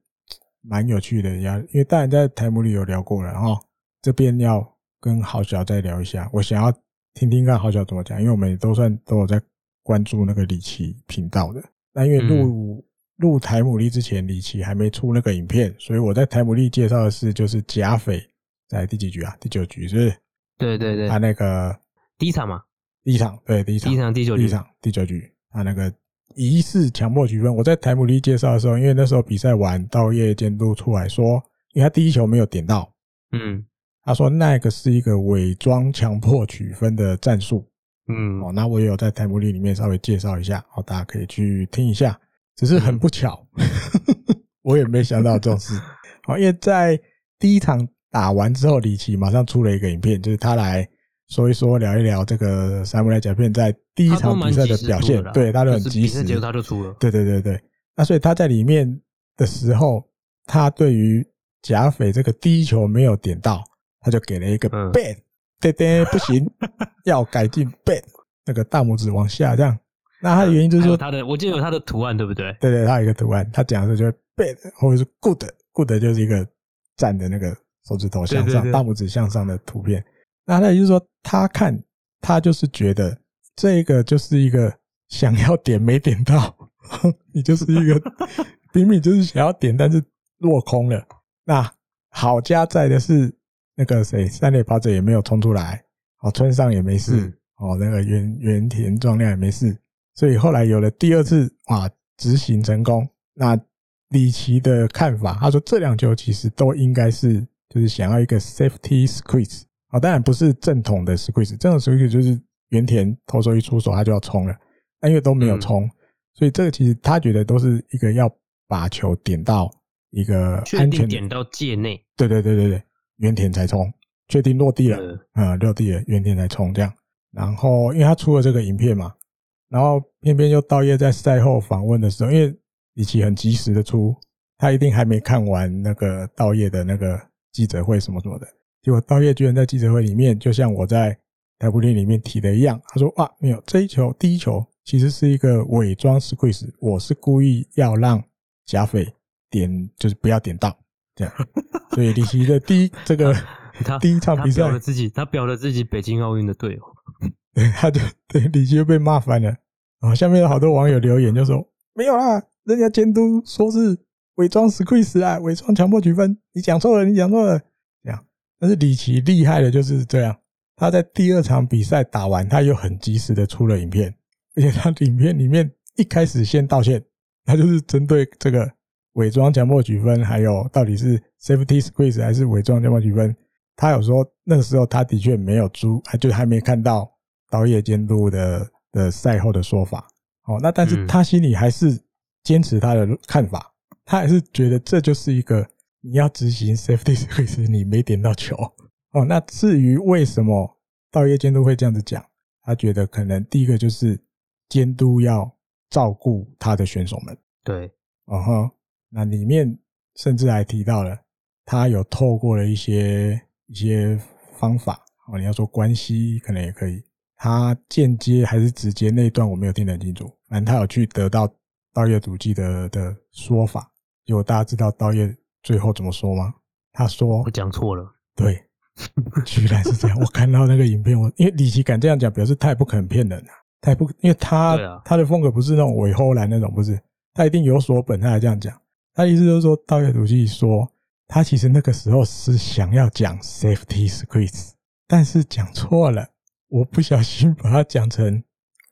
蛮有趣的呀，因为当然在台姆里有聊过了哈，这边要跟豪小再聊一下，我想要听听看豪小怎么讲，因为我们也都算都有在。关注那个李奇频道的，那因为录录台姆利之前，李奇还没出那个影片，所以我在台姆利介绍的是就是甲斐在第几局啊？第九局是不是？对对对，他那个第一场嘛，第一场对第一场，第一场第九局，第一场第九局，他那个疑似强迫取分。我在台姆利介绍的时候，因为那时候比赛完，稻叶监督出来说，因为他第一球没有点到，嗯，他说那个是一个伪装强迫取分的战术。嗯，哦，那我也有在台姆利里面稍微介绍一下，哦，大家可以去听一下。只是很不巧，嗯、我也没想到这种事。好，因为在第一场打完之后，李奇马上出了一个影片，就是他来说一说、聊一聊这个三木莱甲片在第一场比赛的表现。对，他都很及时，结果他就出了。对对对对，那所以他在里面的时候，他对于甲斐这个第一球没有点到，他就给了一个 bad、嗯。对对，不行，要改进。bad 那个大拇指往下这样，那他的原因就是说他的，我记得有他的图案，对不对？对对，他有一个图案，他讲的时候就会 bad 或者是 good，good 就是一个站的那个手指头向上，大拇指向上的图片。那他也就是说，他看他就是觉得这个就是一个想要点没点到，你就是一个 明明就是想要点，但是落空了。那好家在的是。那个谁，三垒跑者也没有冲出来，哦，村上也没事，嗯、哦，那个原原田壮亮也没事，所以后来有了第二次啊，执行成功。那李奇的看法，他说这两球其实都应该是就是想要一个 safety squeeze，啊，当然不是正统的 squeeze，正统 squeeze 就是原田投手一出手他就要冲了，但因为都没有冲，嗯、所以这个其实他觉得都是一个要把球点到一个安全点到界内，对对对对对。原田才冲，确定落地了，嗯，嗯，落地了，原田才冲这样。然后，因为他出了这个影片嘛，然后偏偏又道叶在赛后访问的时候，因为李奇很及时的出，他一定还没看完那个道叶的那个记者会什么什么的。结果道叶居然在记者会里面，就像我在台布林里面提的一样，他说：“哇，没有这一球，第一球其实是一个伪装 squeeze，我是故意要让贾斐点，就是不要点到。”这样，所以李奇的第一这个 他第一场比赛，他表了自己，他表了自己北京奥运的队友，对，他就对李奇就被骂翻了。然后下面有好多网友留言就说：“没有啦，人家监督说是伪装 squeeze 啊，伪装强迫取分，你讲错了，你讲错了。”但是李奇厉害的就是这样，他在第二场比赛打完，他又很及时的出了影片，而且他影片里面一开始先道歉，他就是针对这个。伪装强迫取分，还有到底是 safety squeeze 还是伪装强迫取分？他有说那个时候他的确没有租，还就还没看到导演监督的的赛后的说法。哦，那但是他心里还是坚持他的看法，他还是觉得这就是一个你要执行 safety squeeze，你没点到球。哦，那至于为什么稻叶监督会这样子讲，他觉得可能第一个就是监督要照顾他的选手们。对，嗯哼。那里面甚至还提到了，他有透过了一些一些方法哦，你要说关系可能也可以，他间接还是直接那一段我没有听得很清楚，反正他有去得到稻叶笃纪的的说法，结果大家知道稻叶最后怎么说吗？他说我讲错了，对，居然是这样，我看到那个影片，我因为李奇敢这样讲，表示他也不可能骗人啊，他也不，因为他、啊、他的风格不是那种伪后来那种，不是，他一定有所本，他才这样讲。他意思就是说，稻叶笃纪说，他其实那个时候是想要讲 safety squeeze，但是讲错了，我不小心把它讲成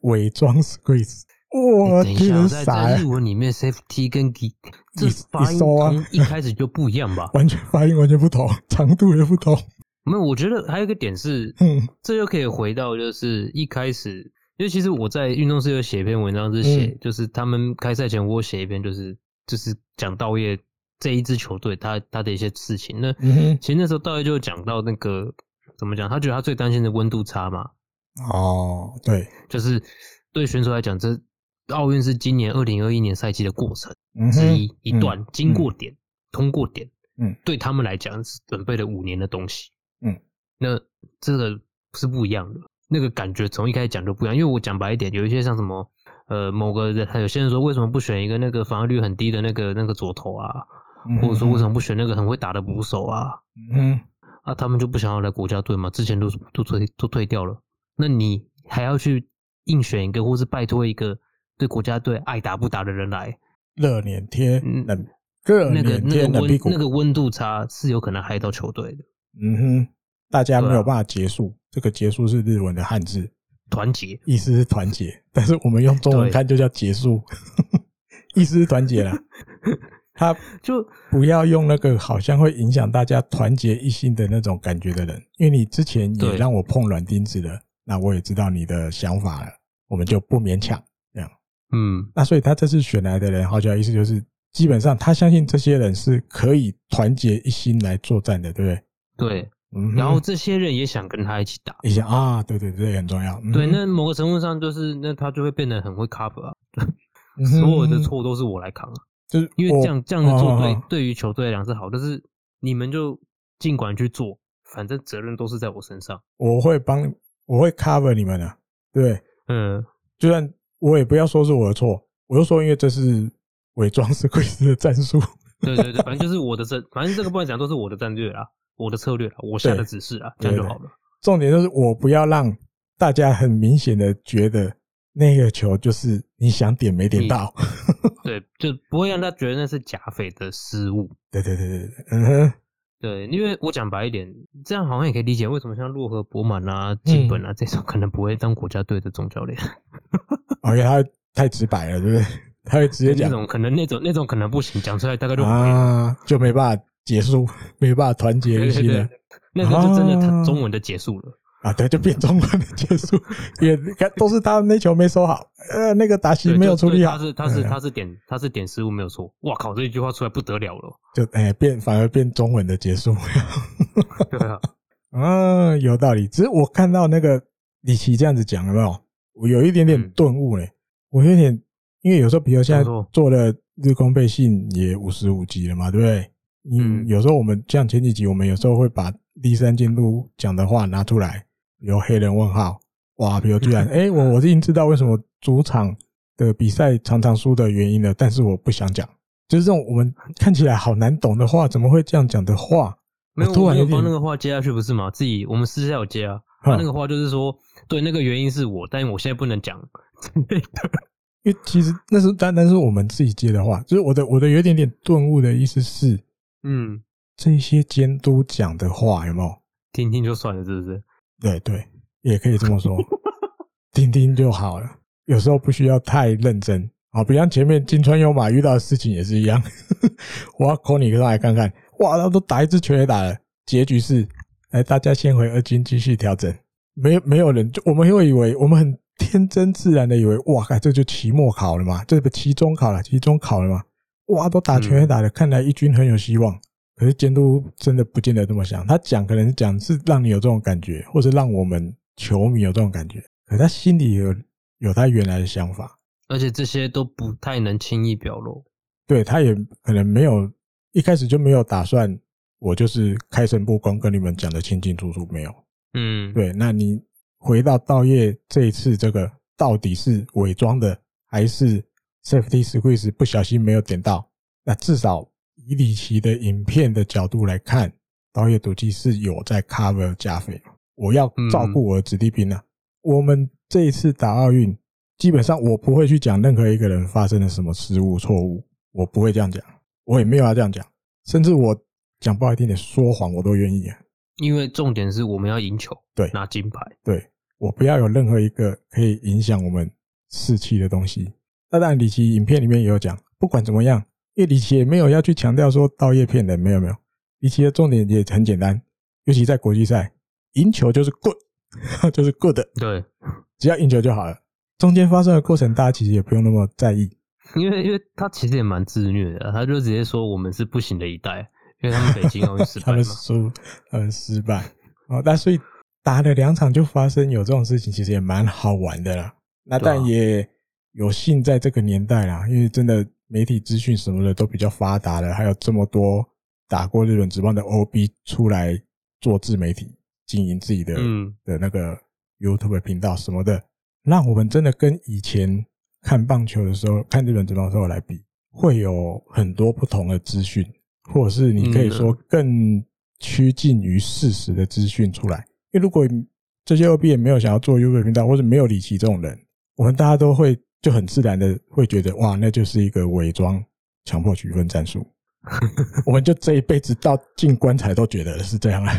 伪装 squeeze。我天，傻在日文里面 safety 跟 g 这发音一开始就不一样吧？完全发音完全不同，长度也不同。没有，我觉得还有一个点是，嗯，这又可以回到就是一开始，因为其实我在运动室有写一篇文章，是写就是他们开赛前我写一篇就是。就是讲道叶这一支球队，他他的一些事情。那其实那时候道叶就讲到那个怎么讲，他觉得他最担心的温度差嘛。哦，对，就是对选手来讲，这奥运是今年二零二一年赛季的过程之一、嗯、一段，经过点、嗯、通过点，嗯，对他们来讲是准备了五年的东西，嗯，那这个是不一样的，那个感觉从一开始讲就不一样，因为我讲白一点，有一些像什么呃某个人，还有些人说为什么不选一个那个防御率很低的那个那个左投啊，嗯、或者说为什么不选那个很会打的捕手啊，嗯，啊他们就不想要来国家队嘛，之前都都退都退掉了，那你还要去硬选一个，或是拜托一个。对国家队爱打不打的人来，热脸贴冷，那个那个温那个温度差是有可能害到球队的。嗯哼，大家没有办法结束，啊、这个结束是日文的汉字，团结，意思是团结，但是我们用中文看就叫结束，意思是团结啦。他就不要用那个好像会影响大家团结一心的那种感觉的人，因为你之前也让我碰软钉子了，那我也知道你的想法了，我们就不勉强。嗯，那所以他这次选来的人，好像意思就是，基本上他相信这些人是可以团结一心来作战的，对不对？对，嗯，然后这些人也想跟他一起打，一起啊，对对对，很重要。嗯、对，那某个程度上就是，那他就会变得很会 cover 啊，所有的错都是我来扛啊，就是因为这样这样子做对对于球队来讲是好，但是你们就尽管去做，反正责任都是在我身上，我会帮，我会 cover 你们的，对，嗯，就算。我也不要说是我的错，我就说因为这是伪装斯奎斯的战术。对对对，反正就是我的战，反正这个不管讲都是我的战略啊，我的策略啦，我下的指示啊，这样就好了。重点就是我不要让大家很明显的觉得那个球就是你想点没点到，对，就不会让他觉得那是假匪的失误。对对对对对，嗯哼。对，因为我讲白一点，这样好像也可以理解为什么像洛河博满啊、基本啊这种可能不会当国家队的总教练。而且他太直白了，对不对？他会直接讲，那种可能那种那种可能不行，讲出来大概就啊，就没办法结束，没办法团结一些了。那个就真的他中文的结束了。啊，对，就变中文的结束，也看都是他那球没收好，呃，那个达西没有处理好，他是他是他是点他是点失误没有错，哇靠，这一句话出来不得了了，就哎、欸、变反而变中文的结束，对啊，啊有道理，只是我看到那个李奇这样子讲有没有？我有一点点顿悟嘞、嗯，我有点因为有时候比如现在做了日空背信也五十五集了嘛，对不对？嗯，有时候我们像前几集，我们有时候会把第三监督讲的话拿出来。有黑人问号，哇！比如居然，哎、欸，我我已经知道为什么主场的比赛常常输的原因了，但是我不想讲，就是这种我们看起来好难懂的话，怎么会这样讲的话？没有，突然有帮那个话接下去不是吗？自己我们私下有接啊，他那个话就是说，对，那个原因是我，但我现在不能讲，因为其实那是单单是我们自己接的话，就是我的我的有一点点顿悟的意思是，嗯，这些监督讲的话有没有听听就算了，是不是？对对，也可以这么说，听听就好了。有时候不需要太认真啊，比方前面金川优马遇到的事情也是一样。我要 call 你上来看看，哇，他都打一支全也打了，结局是，来大家先回二军继续调整。没有没有人，就我们会以为，我们很天真自然的以为，哇，这就期末考了嘛，这不期中考了，期中考了嘛，哇，都打全垒打的，看来一军很有希望。可是监督真的不见得这么想，他讲可能讲是让你有这种感觉，或者让我们球迷有这种感觉。可他心里有有他原来的想法，而且这些都不太能轻易表露。对，他也可能没有一开始就没有打算，我就是开诚布公跟你们讲的清清楚楚，没有。嗯，对。那你回到道业这一次，这个到底是伪装的，还是 safety squeeze 不小心没有点到？那至少。以李奇的影片的角度来看，岛野笃纪是有在 cover 加菲。我要照顾我的子弟兵啊！我们这一次打奥运，基本上我不会去讲任何一个人发生了什么失误错误，我不会这样讲，我也没有要这样讲，甚至我讲不好听点说谎，我都愿意啊。因为重点是我们要赢球，对，拿金牌，对，我不要有任何一个可以影响我们士气的东西。那当然，李奇影片里面也有讲，不管怎么样。因为李奇也没有要去强调说稻叶骗人，没有没有。李奇的重点也很简单，尤其在国际赛，赢球就是 good，就是 good。对，只要赢球就好了。中间发生的过程，大家其实也不用那么在意。因为因为他其实也蛮自虐的，他就直接说我们是不行的一代，因为他们北京奥运失败，他们输，他们失败。哦，但所以打了两场就发生有这种事情，其实也蛮好玩的啦。那但也。有幸在这个年代啦，因为真的媒体资讯什么的都比较发达了，还有这么多打过日本职棒的 OB 出来做自媒体，经营自己的嗯的那个 YouTube 频道什么的，让我们真的跟以前看棒球的时候，看日本职棒的时候来比，会有很多不同的资讯，或者是你可以说更趋近于事实的资讯出来。因为如果这些 OB 也没有想要做 YouTube 频道，或者没有李琦这种人，我们大家都会。就很自然的会觉得哇，那就是一个伪装强迫取分战术。我们就这一辈子到进棺材都觉得是这样了。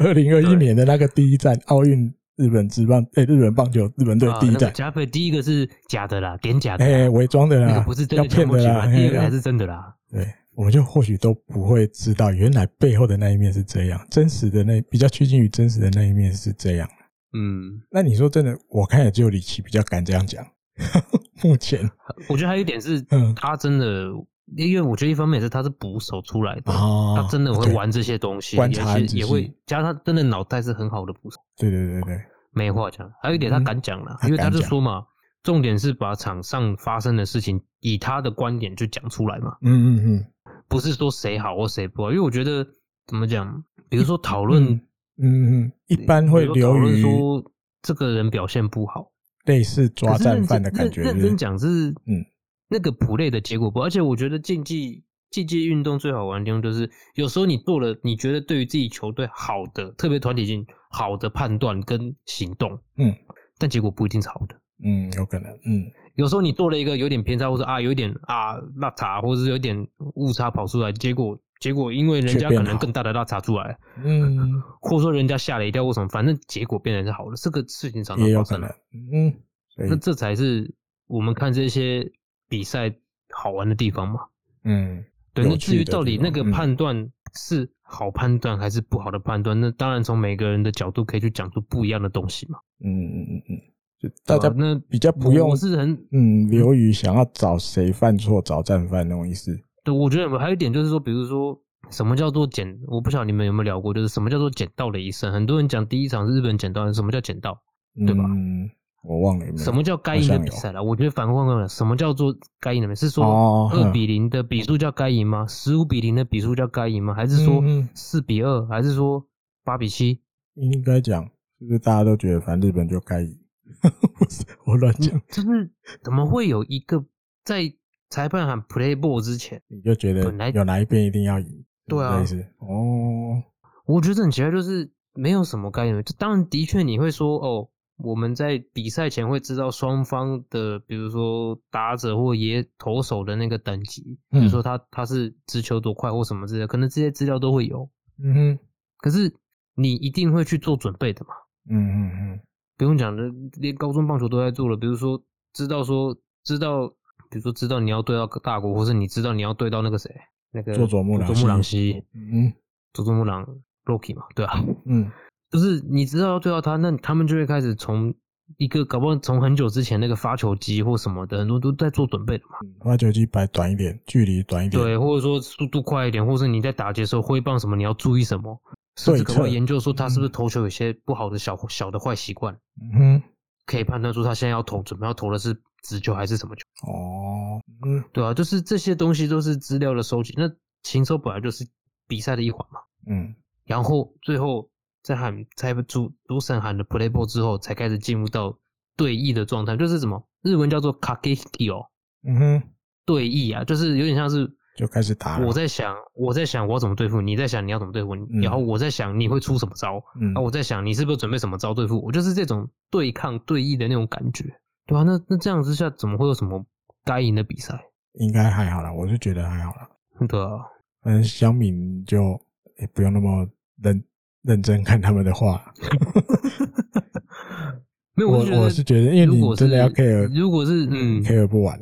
二零二一年的那个第一站奥运日本职棒哎，日本棒球日本队第一站，加菲第一个是假的啦，点假的，哎，伪装的啦，那个不是真的强迫取分，第二个才是真的啦。对，我们就或许都不会知道，原来背后的那一面是这样，真实的那比较趋近于真实的那一面是这样。嗯，那你说真的，我看也只有李琦比较敢这样讲。目前，我觉得还有一点是，他真的，因为我觉得一方面是他是捕手出来的，他真的会玩这些东西，观察也会加上他真的脑袋是很好的捕手。对对对对，没话讲。还有一点他敢讲了，因为他就说嘛，重点是把场上发生的事情以他的观点就讲出来嘛。嗯嗯嗯，不是说谁好或谁不好，因为我觉得怎么讲，比如说讨论，嗯嗯，一般会讨论说这个人表现不好。类似抓战犯的感觉。认真讲是，嗯，那个 play 的结果不，而且我觉得竞技竞技运动最好玩的地方就是，有时候你做了你觉得对于自己球队好的，特别团体性好的判断跟行动，嗯，但结果不一定是好的，嗯，有可能，嗯，有时候你做了一个有点偏差，或者啊有一点啊落差，或者是有点误差跑出来，结果。结果因为人家可能更大的落差出来，嗯，或者说人家吓了一跳，或什么，反正结果变成是好的，这个事情常常发生。了，嗯，那这才是我们看这些比赛好玩的地方嘛，嗯，对。那至于到底那个判断是好判断还是不好的判断，那当然从每个人的角度可以去讲出不一样的东西嘛，嗯嗯嗯嗯，就大家那比较不用，我是很嗯流于想要找谁犯错找战犯那种意思。对，我觉得还有一点就是说，比如说什么叫做捡，我不晓得你们有没有聊过，就是什么叫做捡到的一生。很多人讲第一场是日本捡到，什么叫捡到，对吧？嗯，我忘了有有。什么叫该赢的比赛了？我觉得反过来，什么叫做该赢的比赛？是说二比零的比数叫该赢吗？十五比零的比数叫该赢吗？还是说四比二？还是说八比七？应该讲，就是大家都觉得反正日本就该赢。我乱讲，就是怎么会有一个在。裁判喊 play ball 之前，你就觉得本来有哪一边一定要赢？对啊，哦，我觉得很奇怪，就是没有什么概念。就当然的确你会说，哦，我们在比赛前会知道双方的，比如说打者或野投手的那个等级，比如说他他是直球多快或什么之类的，可能这些资料都会有。嗯哼，可是你一定会去做准备的嘛。嗯嗯嗯，不用讲的，连高中棒球都在做了，比如说知道说知道。比如说，知道你要对到大国，或是你知道你要对到那个谁，那个佐佐木朗希，嗯，佐佐木朗 Rocky 嘛，对啊，嗯，就是你知道要对到他，那他们就会开始从一个搞不好从很久之前那个发球机或什么的，很多都在做准备的嘛。发球机摆短一点，距离短一点，对，或者说速度快一点，或是你在打击的时候挥棒什么，你要注意什么，甚至可以研究说他是不是投球有些不好的小小的坏习惯，嗯，可以判断出他现在要投，准备要投的是。直球还是什么球？哦，嗯，对啊，就是这些东西都是资料的收集。那禽兽本来就是比赛的一环嘛，嗯，然后最后在喊裁判主主审喊的 play ball 之后，才开始进入到对弈的状态，就是什么日文叫做 kakehiki 哦，嗯哼，对弈啊，就是有点像是。就开始打。我在想，我在想我要怎么对付你，在想你要怎么对付你，嗯、然后我在想你会出什么招，嗯，啊，我在想你是不是准备什么招对付我，就是这种对抗对弈的那种感觉。对啊，那那这样之下，怎么会有什么该赢的比赛？应该还好啦，我是觉得还好啦。对啊，反正乡民就也不用那么认认真看他们的话。没有，我我是觉得，因为你真的要 care，如果是嗯 care 不完。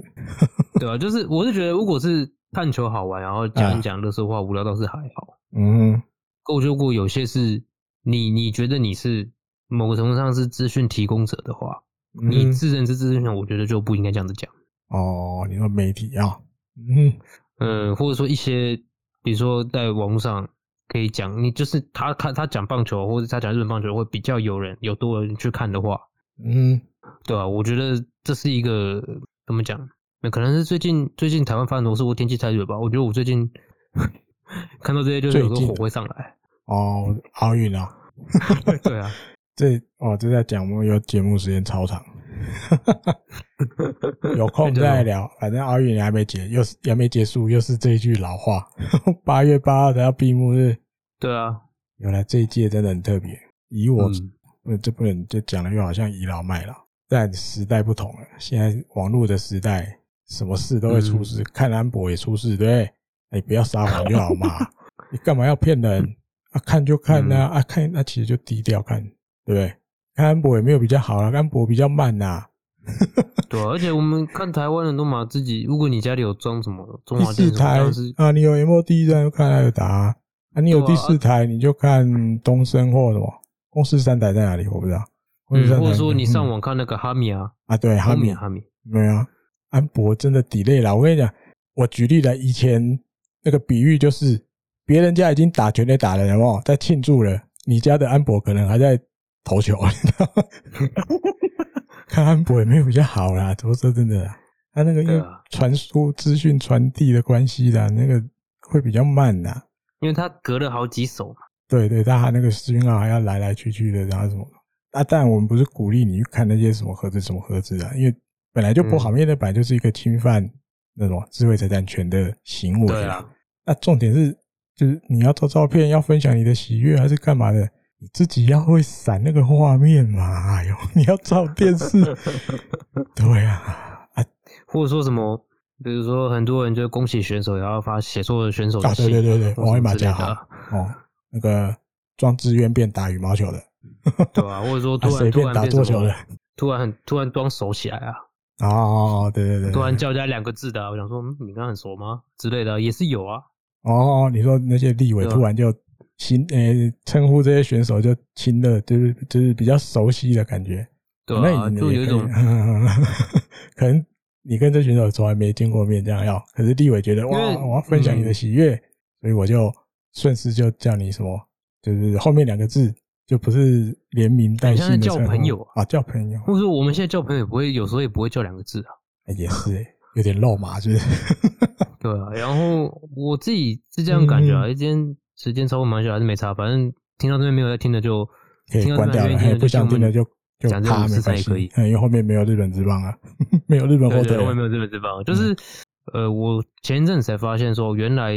对啊，就是我是觉得，如果是看球好玩，然后讲一讲垃圾话，无聊倒是还好。嗯，够如果有些是你你觉得你是某个程度上是资讯提供者的话。你自认是资讯，我觉得就不应该这样子讲。哦，你说媒体啊，嗯嗯，或者说一些，比如说在网络上可以讲，你就是他看他讲棒球，或者他讲日本棒球，会比较有人有多人去看的话，嗯，对吧？我觉得这是一个怎么讲？那可能是最近最近台湾发生很多事，或天气太热吧。我觉得我最近 看到这些，就是有个火会上来。哦，奥运啊，对啊，这哦这在讲我们有节目时间超长，有空再聊。反正奥运还没结，又是也没结束，又是这一句老话。八月八号才要闭幕日。对啊，原来这一届真的很特别。以我，嗯，这不能就讲的又好像倚老卖老。但时代不同了，现在网络的时代，什么事都会出事。嗯、看安博也出事，对不对？你不要撒谎就好嘛，你干嘛要骗人？啊，看就看呐，啊，嗯、啊看那其实就低调看，对不对？看安博也没有比较好啦，安博比较慢呐、啊。对、啊，而且我们看台湾人都嘛自己，如果你家里有装什么中华电视台啊，你有 MOD 这样就看那个答啊，啊，你有第四台你就看东升或什么，公司三台在哪里？我不知道。嗯，或者说你上网看那个哈米啊，啊对，哈密哈密，没有啊，安博真的 delay 了。我跟你讲，我举例了，以前那个比喻就是，别人家已经打全垒打了，然后在庆祝了，你家的安博可能还在投球，你知道吗？看安博也没有比较好啦，说说真的，他那个因为传输资讯传递的关系啦，那个会比较慢呐，因为他隔了好几手嘛。对对，他那个讯号还要来来去去的，然后什么。啊，但我们不是鼓励你去看那些什么盒子、什么盒子啊，因为本来就不好，因为那本来就是一个侵犯那种智慧财产权的行为。对啊。那重点是，就是你要做照片，要分享你的喜悦，还是干嘛的？你自己要会闪那个画面嘛？哎呦，你要照电视。对啊。啊，或者说什么，比如说很多人就恭喜选手，然后发写错的选手对对对对，王威马甲哦，那个装志愿变打羽毛球的。对啊，或者说突然、啊、突然打桌球的，突然很突然装熟起来啊！哦，对对对，突然叫加两个字的，我想说，嗯，你刚很熟吗？之类的也是有啊。哦，你说那些立委突然就亲诶称呼这些选手就亲的，就是就是比较熟悉的感觉。对啊，就有一种 可能你跟这选手从来没见过面这样要，可是立委觉得哇，我要分享你的喜悦，嗯、所以我就顺势就叫你什么，就是后面两个字。就不是连名带姓的叫朋友啊，叫朋友，或者说我们现在叫朋友也不会，有时候也不会叫两个字啊，也是、欸、有点肉麻，就是？对啊，然后我自己是这样感觉啊，今天时间超过蛮久还是没差，反正听到这边没有在听的就可以关掉了，不想听的就就他没关系，因为后面没有日本之棒啊，没有日本后对，后面没有日本之棒，就是呃，我前一阵子才发现说，原来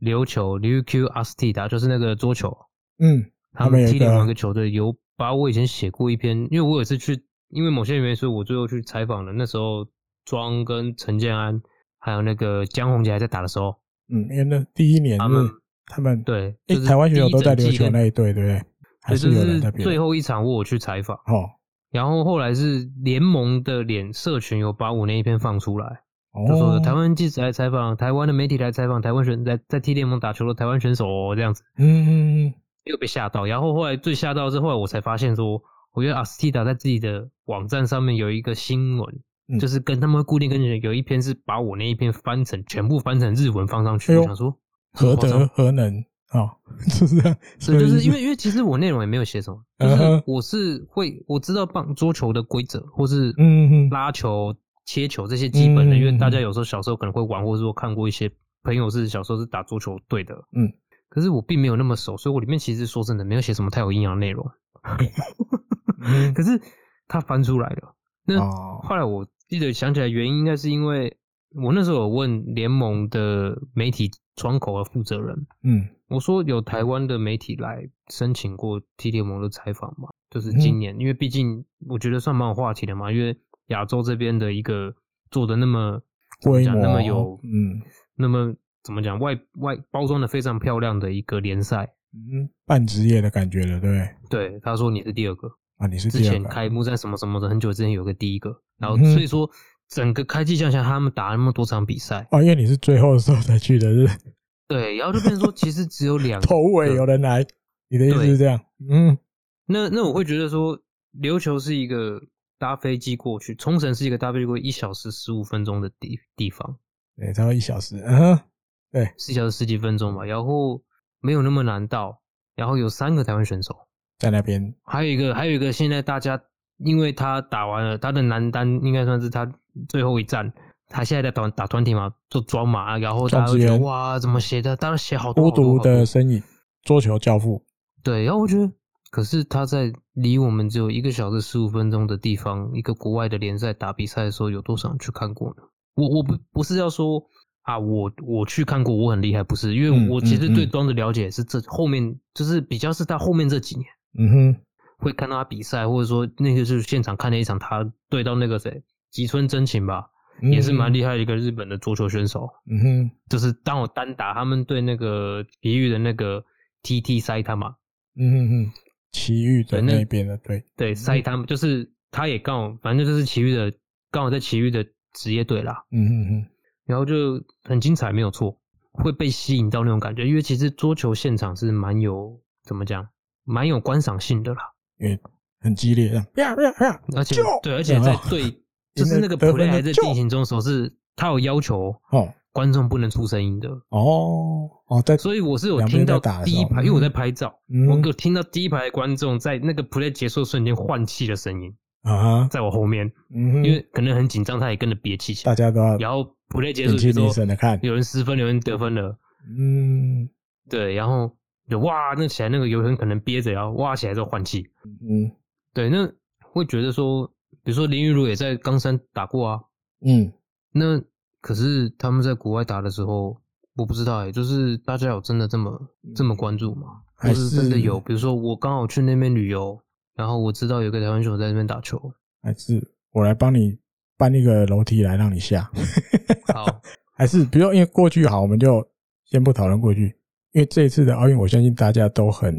琉球琉球阿斯蒂达就是那个桌球，嗯。他们踢联盟一个球队有把我以前写过一篇，因为我有一次去，因为某些原因，所以我最后去采访了。那时候庄跟陈建安还有那个江宏杰还在打的时候，嗯，因为那第一年他们他们对，哎，台湾选手都在琉球那一队，对不对？还是有人在最后一场我去采访哦，然后后来是联盟的脸社群有把我那一篇放出来，就说台湾记者来采访，台湾的媒体来采访台湾选在在踢联盟打球的台湾选手哦，这样子，嗯又被吓到，然后后来最吓到是后来我才发现说，我觉得阿斯蒂达在自己的网站上面有一个新闻，嗯、就是跟他们固定跟你有一篇是把我那一篇翻成全部翻成日文放上去，哎、我想说何德何能啊？哦、就是这样，是就是因为因为其实我内容也没有写什么，就是我是会我知道棒桌球的规则，或是嗯拉球、切球这些基本的，嗯、因为大家有时候小时候可能会玩，或者说看过一些朋友是小时候是打桌球队的，嗯。可是我并没有那么熟，所以我里面其实说真的没有写什么太有营养的内容。可是他翻出来了，那后来我记得想起来原因应该是因为我那时候有问联盟的媒体窗口的负责人，嗯，我说有台湾的媒体来申请过 T 联盟的采访嘛？就是今年，因为毕竟我觉得算蛮有话题的嘛，因为亚洲这边的一个做的那么讲那么有嗯那么。怎么讲？外外包装的非常漂亮的一个联赛，嗯，半职业的感觉了，对不对？对，他说你是第二个啊，你是第二个。之前开幕战什么什么的，很久之前有个第一个，然后所以说整个开季像像他们打了那么多场比赛啊，因为你是最后的时候才去的，是？对，然后就变成说其实只有两 头尾有人来，你的意思是这样？嗯，那那我会觉得说琉球是一个搭飞机过去，冲绳是一个搭飞机过一小时十五分钟的地地方，对，差不多一小时，嗯。对，四小时十几分钟吧，然后没有那么难到，然后有三个台湾选手在那边，还有一个，还有一个，现在大家因为他打完了他的男单，应该算是他最后一战，他现在在打打团体嘛，做装马，然后大家觉得哇，怎么写的？当然写好多。孤独的身影，桌球教父。对，然后我觉得，可是他在离我们只有一个小时十五分钟的地方，一个国外的联赛打比赛的时候，有多少人去看过呢？我我不不是要说啊，我我去看过，我很厉害，不是，因为我其实对庄的了解是这后面，就是比较是他后面这几年，嗯哼，会看到他比赛，或者说那个是现场看了一场他对到那个谁吉村真琴吧，也是蛮厉害的一个日本的桌球选手，嗯哼，就是当我单打他们对那个体育的那个 TT 塞他嘛，嗯哼哼，奇遇的那边的对。对塞他们，就是他也刚好，反正就是奇遇的刚好在奇遇的。职业队啦，嗯嗯嗯，然后就很精彩，没有错，会被吸引到那种感觉，因为其实桌球现场是蛮有怎么讲，蛮有观赏性的啦，因为很激烈，而且对，而且在对，就是那个 play 还在进行中的时候，是他有要求哦，观众不能出声音的哦哦，在，所以我是有听到第一排，因为我在拍照，我有听到第一排的观众在那个 play 结束瞬间换气的声音。啊，在我后面，嗯，因为可能很紧张，他也跟着憋气起来。大家都要，然后 play 结束之后，有人失分，有人得分了，嗯，对，然后就哇，那起来那个有人可能憋着，然后哇起来之后换气，嗯，对，那会觉得说，比如说林昀儒也在冈山打过啊，嗯，那可是他们在国外打的时候，我不知道哎，就是大家有真的这么这么关注吗？还是真的有？比如说我刚好去那边旅游。然后我知道有个台湾选手在那边打球，还是我来帮你搬一个楼梯来让你下。好，还是比如因为过去好，我们就先不讨论过去。因为这一次的奥运，我相信大家都很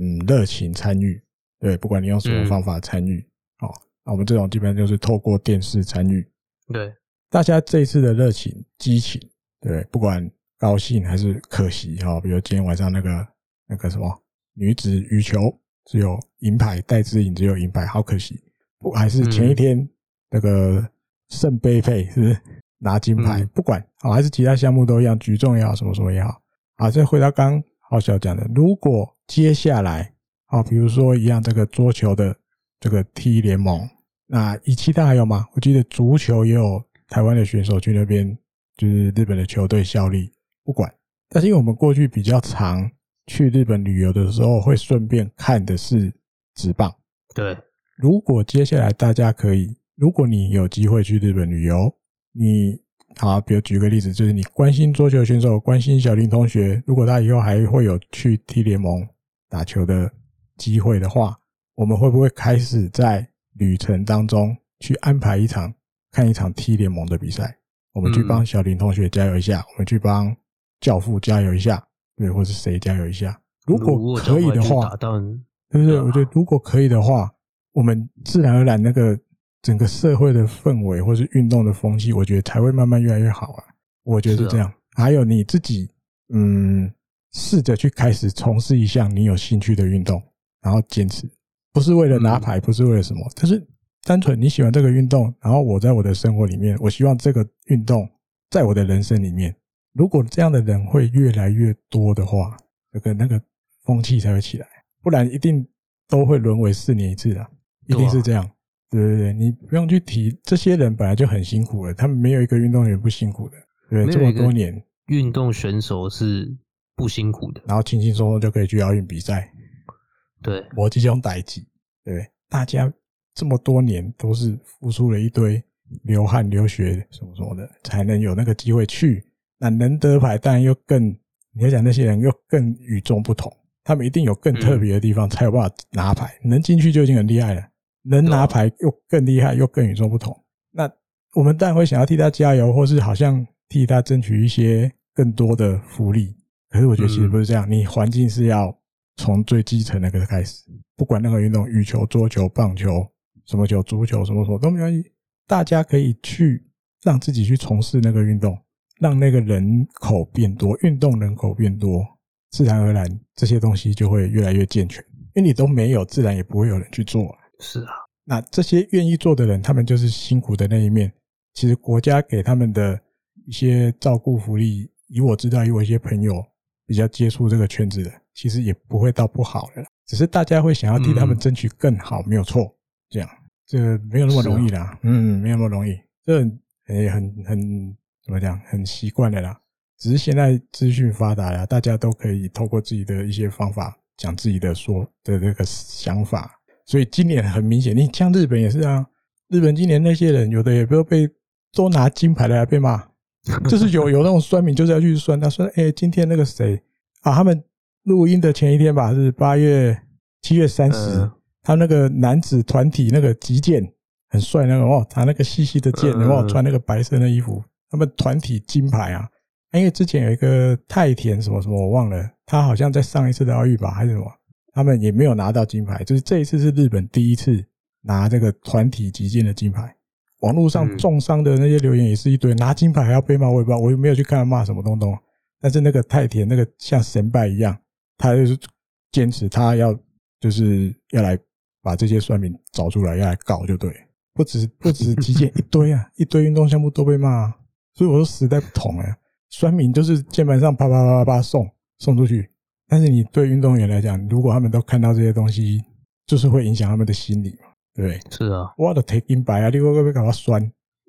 嗯热情参与，对，不管你用什么方法参与，好、嗯，那我们这种基本上就是透过电视参与，对，大家这一次的热情、激情，对，不管高兴还是可惜哈，比如今天晚上那个那个什么女子羽球。只有银牌，戴资颖只有银牌，好可惜。不还是前一天那个圣杯佩是拿金牌？不管好还是其他项目都一样，举重也好，什么什么也好。啊，再回到刚浩小讲的，如果接下来啊，比如说一样这个桌球的这个 T 联盟，那以其他还有吗？我记得足球也有台湾的选手去那边，就是日本的球队效力。不管，但是因为我们过去比较长。去日本旅游的时候，会顺便看的是直棒。对，如果接下来大家可以，如果你有机会去日本旅游，你好，比如举个例子，就是你关心桌球选手，关心小林同学，如果他以后还会有去 T 联盟打球的机会的话，我们会不会开始在旅程当中去安排一场看一场 T 联盟的比赛？我们去帮小林同学加油一下，嗯、我们去帮教父加油一下。对，或是谁加油一下？如果可以的话，对不对？我觉得如果可以的话，我们自然而然那个整个社会的氛围，或是运动的风气，我觉得才会慢慢越来越好啊。我觉得是这样。还有你自己，嗯，试着去开始从事一项你有兴趣的运动，然后坚持，不是为了拿牌，不是为了什么，但是单纯你喜欢这个运动，然后我在我的生活里面，我希望这个运动在我的人生里面。如果这样的人会越来越多的话，这个那个风气才会起来，不然一定都会沦为四年一次的，一定是这样。对对对，你不用去提，这些人本来就很辛苦了，他们没有一个运动员不辛苦的，对，这么多年，运动选手是不辛苦的，然后轻轻松松就可以去奥运比赛，对，我这种代志，对，大家这么多年都是付出了一堆流汗、流血什么什么的，才能有那个机会去。那能得牌，当然又更，你要讲那些人又更与众不同，他们一定有更特别的地方，才有办法拿牌。能进去就已经很厉害了，能拿牌又更厉害，又更与众不同。那我们当然会想要替他加油，或是好像替他争取一些更多的福利。可是我觉得其实不是这样，你环境是要从最基层那个开始，不管任何运动，羽球、桌球、棒球、什么球、足球、什么什么都没关系，大家可以去让自己去从事那个运动。让那个人口变多，运动人口变多，自然而然这些东西就会越来越健全。因为你都没有，自然也不会有人去做。是啊，那这些愿意做的人，他们就是辛苦的那一面。其实国家给他们的一些照顾福利，以我知道，以我一些朋友比较接触这个圈子的，其实也不会到不好的，只是大家会想要替他们争取更好，没有错。这样，这个没有那么容易啦。嗯，没有那么容易。这很很很很怎么讲，很习惯的啦。只是现在资讯发达呀，大家都可以透过自己的一些方法讲自己的说的这个想法。所以今年很明显，你像日本也是啊，日本今年那些人有的也不要被都拿金牌来被骂，就是有有那种酸民就是要去酸他说，哎，今天那个谁啊，他们录音的前一天吧，是八月七月三十，他那个男子团体那个击剑很帅那个哦，他那个细细的剑，然后穿那个白色的衣服，他们团体金牌啊，因为之前有一个太田什么什么我忘了，他好像在上一次的奥运吧还是什么。他们也没有拿到金牌，就是这一次是日本第一次拿这个团体击剑的金牌。网络上重伤的那些留言也是一堆，拿金牌还要被骂，我也不知道，我又没有去看他骂什么东东。但是那个太田那个像神拜一样，他就是坚持他要就是要来把这些算命找出来，要来告就对。不止不止击剑一堆啊，一堆运动项目都被骂，所以我说时代不同了，酸民就是键盘上啪啪啪啪啪送送出去。但是你对运动员来讲，如果他们都看到这些东西，就是会影响他们的心理嘛？对，是啊，我的 take in 白啊，你会不会搞到酸？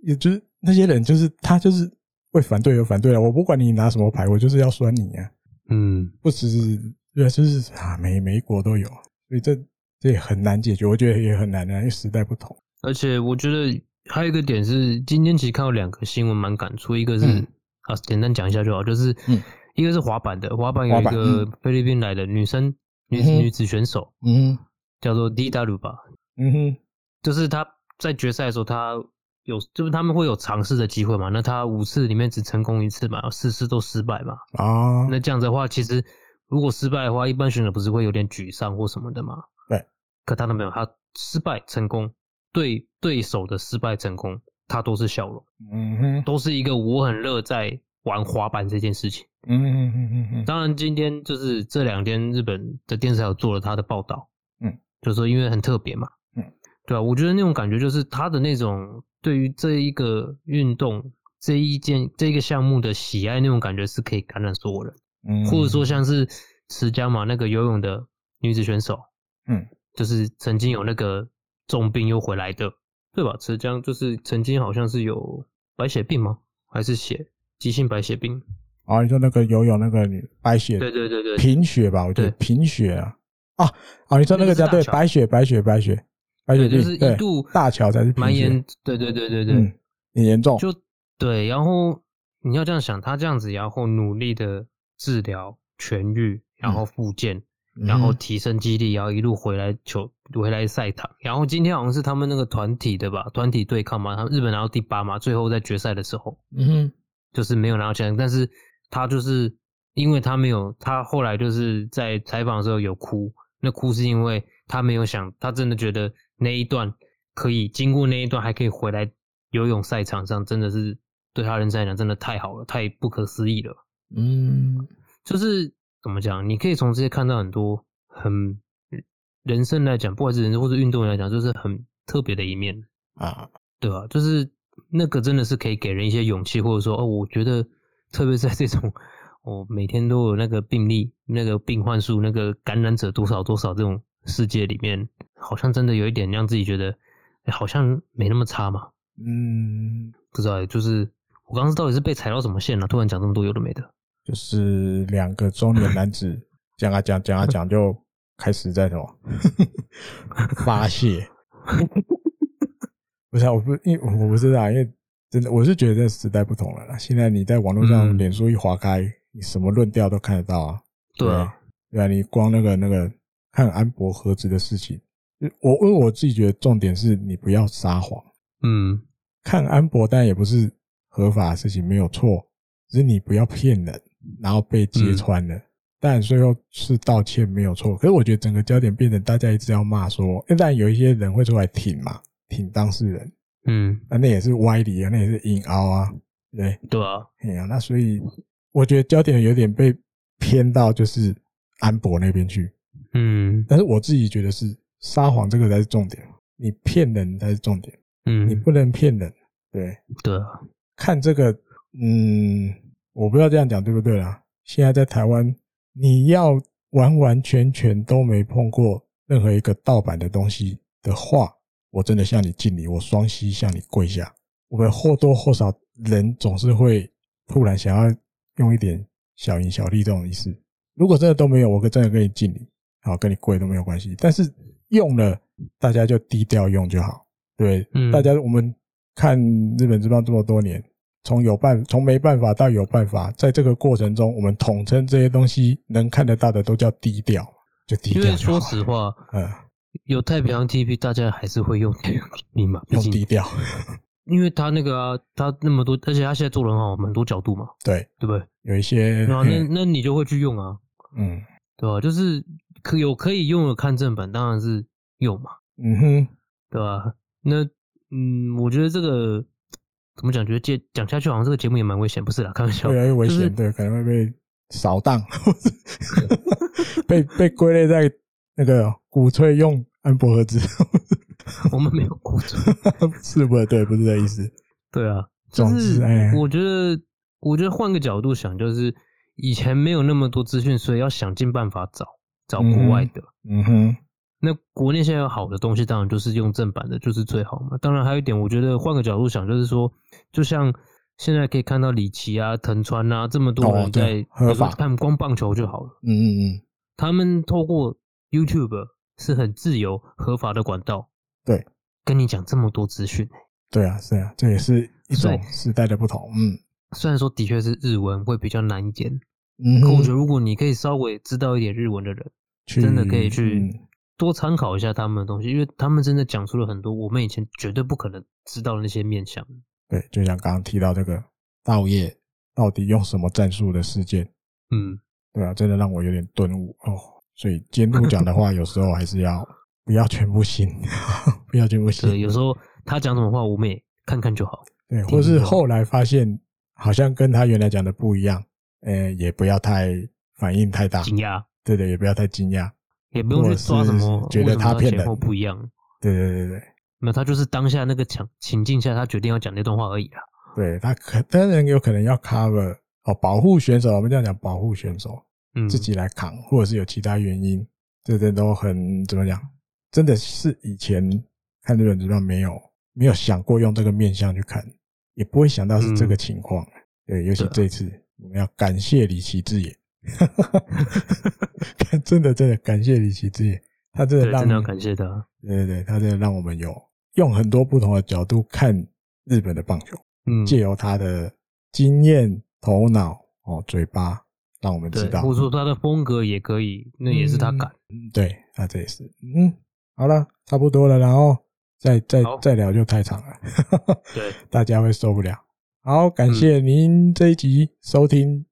也就是那些人，就是他就是会反对有反对了。我不管你拿什么牌，我就是要酸你啊。嗯，不只是对，就是啊，每每一国都有，所以这这也很难解决。我觉得也很难啊，因为时代不同。而且我觉得还有一个点是，今天其实看到两个新闻蛮感触，一个是、嗯、啊，简单讲一下就好，就是嗯。一个是滑板的，滑板有一个菲律宾来的女生、嗯、女女子选手，嗯，叫做 Dida 吧，嗯哼，就是她在决赛的时候，她有就是他们会有尝试的机会嘛，那她五次里面只成功一次嘛，四次都失败嘛，啊，那这样子的话，其实如果失败的话，一般选手不是会有点沮丧或什么的嘛？对，可她都没有，她失败成功，对对手的失败成功，他都是笑容，嗯哼，都是一个我很乐在玩滑板这件事情。嗯嗯嗯嗯嗯，当然今天就是这两天日本的电视台有做了他的报道，嗯，就是说因为很特别嘛，嗯，对啊，我觉得那种感觉就是他的那种对于这一个运动这一件这一个项目的喜爱那种感觉是可以感染所有人，嗯，或者说像是池江嘛，那个游泳的女子选手，嗯，就是曾经有那个重病又回来的，对吧？池江就是曾经好像是有白血病吗？还是血急性白血病？啊，你说那个游泳那个女白血，对对对对，贫血吧？我觉得贫血啊啊啊！你说那个叫对白血白血白血白血病，就是一度大桥才是蛮严，对对对对对，很严重。就对，然后你要这样想，他这样子，然后努力的治疗痊愈，然后复健，然后提升肌力，然后一路回来球回来赛场，然后今天好像是他们那个团体的吧？团体对抗嘛，他们日本拿到第八嘛，最后在决赛的时候，嗯哼，就是没有拿到钱，但是。他就是因为他没有，他后来就是在采访的时候有哭，那哭是因为他没有想，他真的觉得那一段可以经过那一段还可以回来游泳赛场上，真的是对他人生来讲真的太好了，太不可思议了。嗯，就是怎么讲，你可以从这些看到很多很人生来讲，不管是人生或者运动员来讲，就是很特别的一面啊，对吧？就是那个真的是可以给人一些勇气，或者说哦，我觉得。特别在这种，哦，每天都有那个病例、那个病患数、那个感染者多少多少这种世界里面，好像真的有一点让自己觉得，欸、好像没那么差嘛。嗯，不知道，就是我刚刚到底是被踩到什么线了、啊？突然讲这么多有的没的，就是两个中年男子 讲啊讲讲啊讲，就开始在什么 发泄。不是啊，我不，因为我不知道，因为。真的，我是觉得时代不同了啦。现在你在网络上，脸书一划开，你什么论调都看得到啊。对啊，对啊，你光那个那个看安博盒子的事情，我因为我自己觉得重点是你不要撒谎。嗯，看安博当然也不是合法的事情，没有错，只是你不要骗人，然后被揭穿了。但最后是道歉没有错，可是我觉得整个焦点变成大家一直要骂说，一旦有一些人会出来挺嘛，挺当事人。嗯，那那也是歪理啊，那也是硬凹啊，对。对啊，哎呀，那所以我觉得焦点有点被偏到就是安博那边去，嗯，但是我自己觉得是撒谎这个才是重点，你骗人才是重点，嗯，你不能骗人，对对啊，看这个，嗯，我不知道这样讲对不对啦？现在在台湾，你要完完全全都没碰过任何一个盗版的东西的话。我真的向你敬礼，我双膝向你跪下。我们或多或少人总是会突然想要用一点小赢小利这种意思。如果真的都没有，我可真的跟你敬礼，好，跟你跪都没有关系。但是用了，大家就低调用就好。对，嗯，大家我们看日本职棒这么多年，从有办从没办法到有办法，在这个过程中，我们统称这些东西能看得到的都叫低调，就低调。因为说实话，嗯，有太平洋 TP，大家还是会用太平洋 TP 嘛，用低调。因为他那个啊，他那么多，而且他现在做的很好，很多角度嘛，对，对不对？有一些，那那那你就会去用啊，嗯，对吧？就是可有可以用的看正版，当然是用嘛，嗯哼，对吧？那嗯，我觉得这个怎么讲？觉得接讲下去好像这个节目也蛮危险，不是啦，开玩笑，越来越危险，就是、对，可能会被扫荡，被被归类在那个鼓吹用安博盒子。我们没有鼓吹，是不？对，不是这意思。对啊，就是我觉得，我觉得换个角度想，就是以前没有那么多资讯，所以要想尽办法找找国外的。嗯哼，那国内现在有好的东西，当然就是用正版的，就是最好嘛。当然还有一点，我觉得换个角度想，就是说，就像现在可以看到里奇啊、藤川啊这么多人在合法看光棒球就好了。嗯嗯嗯，他们透过 YouTube 是很自由合法的管道。对，跟你讲这么多资讯，对啊，是啊，这也是一种时代的不同。嗯，虽然说的确是日文会比较难一点，嗯，可我觉得如果你可以稍微知道一点日文的人，真的可以去多参考一下他们的东西，因为他们真的讲出了很多我们以前绝对不可能知道的那些面相。对，就像刚刚提到这个道业到底用什么战术的事件，嗯，对啊，真的让我有点顿悟哦。所以监督讲的话，有时候还是要。不要全部信，不要全部信。对，有时候他讲什么话，我们也看看就好。对，或是后来发现好像跟他原来讲的不一样，呃，也不要太反应太大，惊讶。对对，也不要太惊讶，也不用去抓什么，觉得他骗人或不一样。对对对对，没有，他就是当下那个情情境下，他决定要讲那段话而已啦。对，他可当然有可能要 cover 哦，保护选手，我们这样讲，保护选手，嗯，自己来扛，或者是有其他原因，这这都很怎么讲？真的是以前看日本职棒没有没有想过用这个面向去看，也不会想到是这个情况。嗯、对，尤其这次我们要感谢里崎智也，真的真的感谢里崎智也，他真的让真的要感谢他。对对对，他真的让我们有用很多不同的角度看日本的棒球，嗯，借由他的经验、头脑、哦嘴巴，让我们知道，或者说他的风格也可以，那也是他敢。嗯，对，他这也是，嗯。好了，差不多了，然后再再再聊就太长了，对，大家会受不了。好，感谢您这一集收听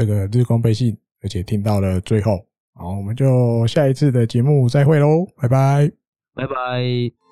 这个日光背信，而且听到了最后。好，我们就下一次的节目再会喽，拜拜，拜拜。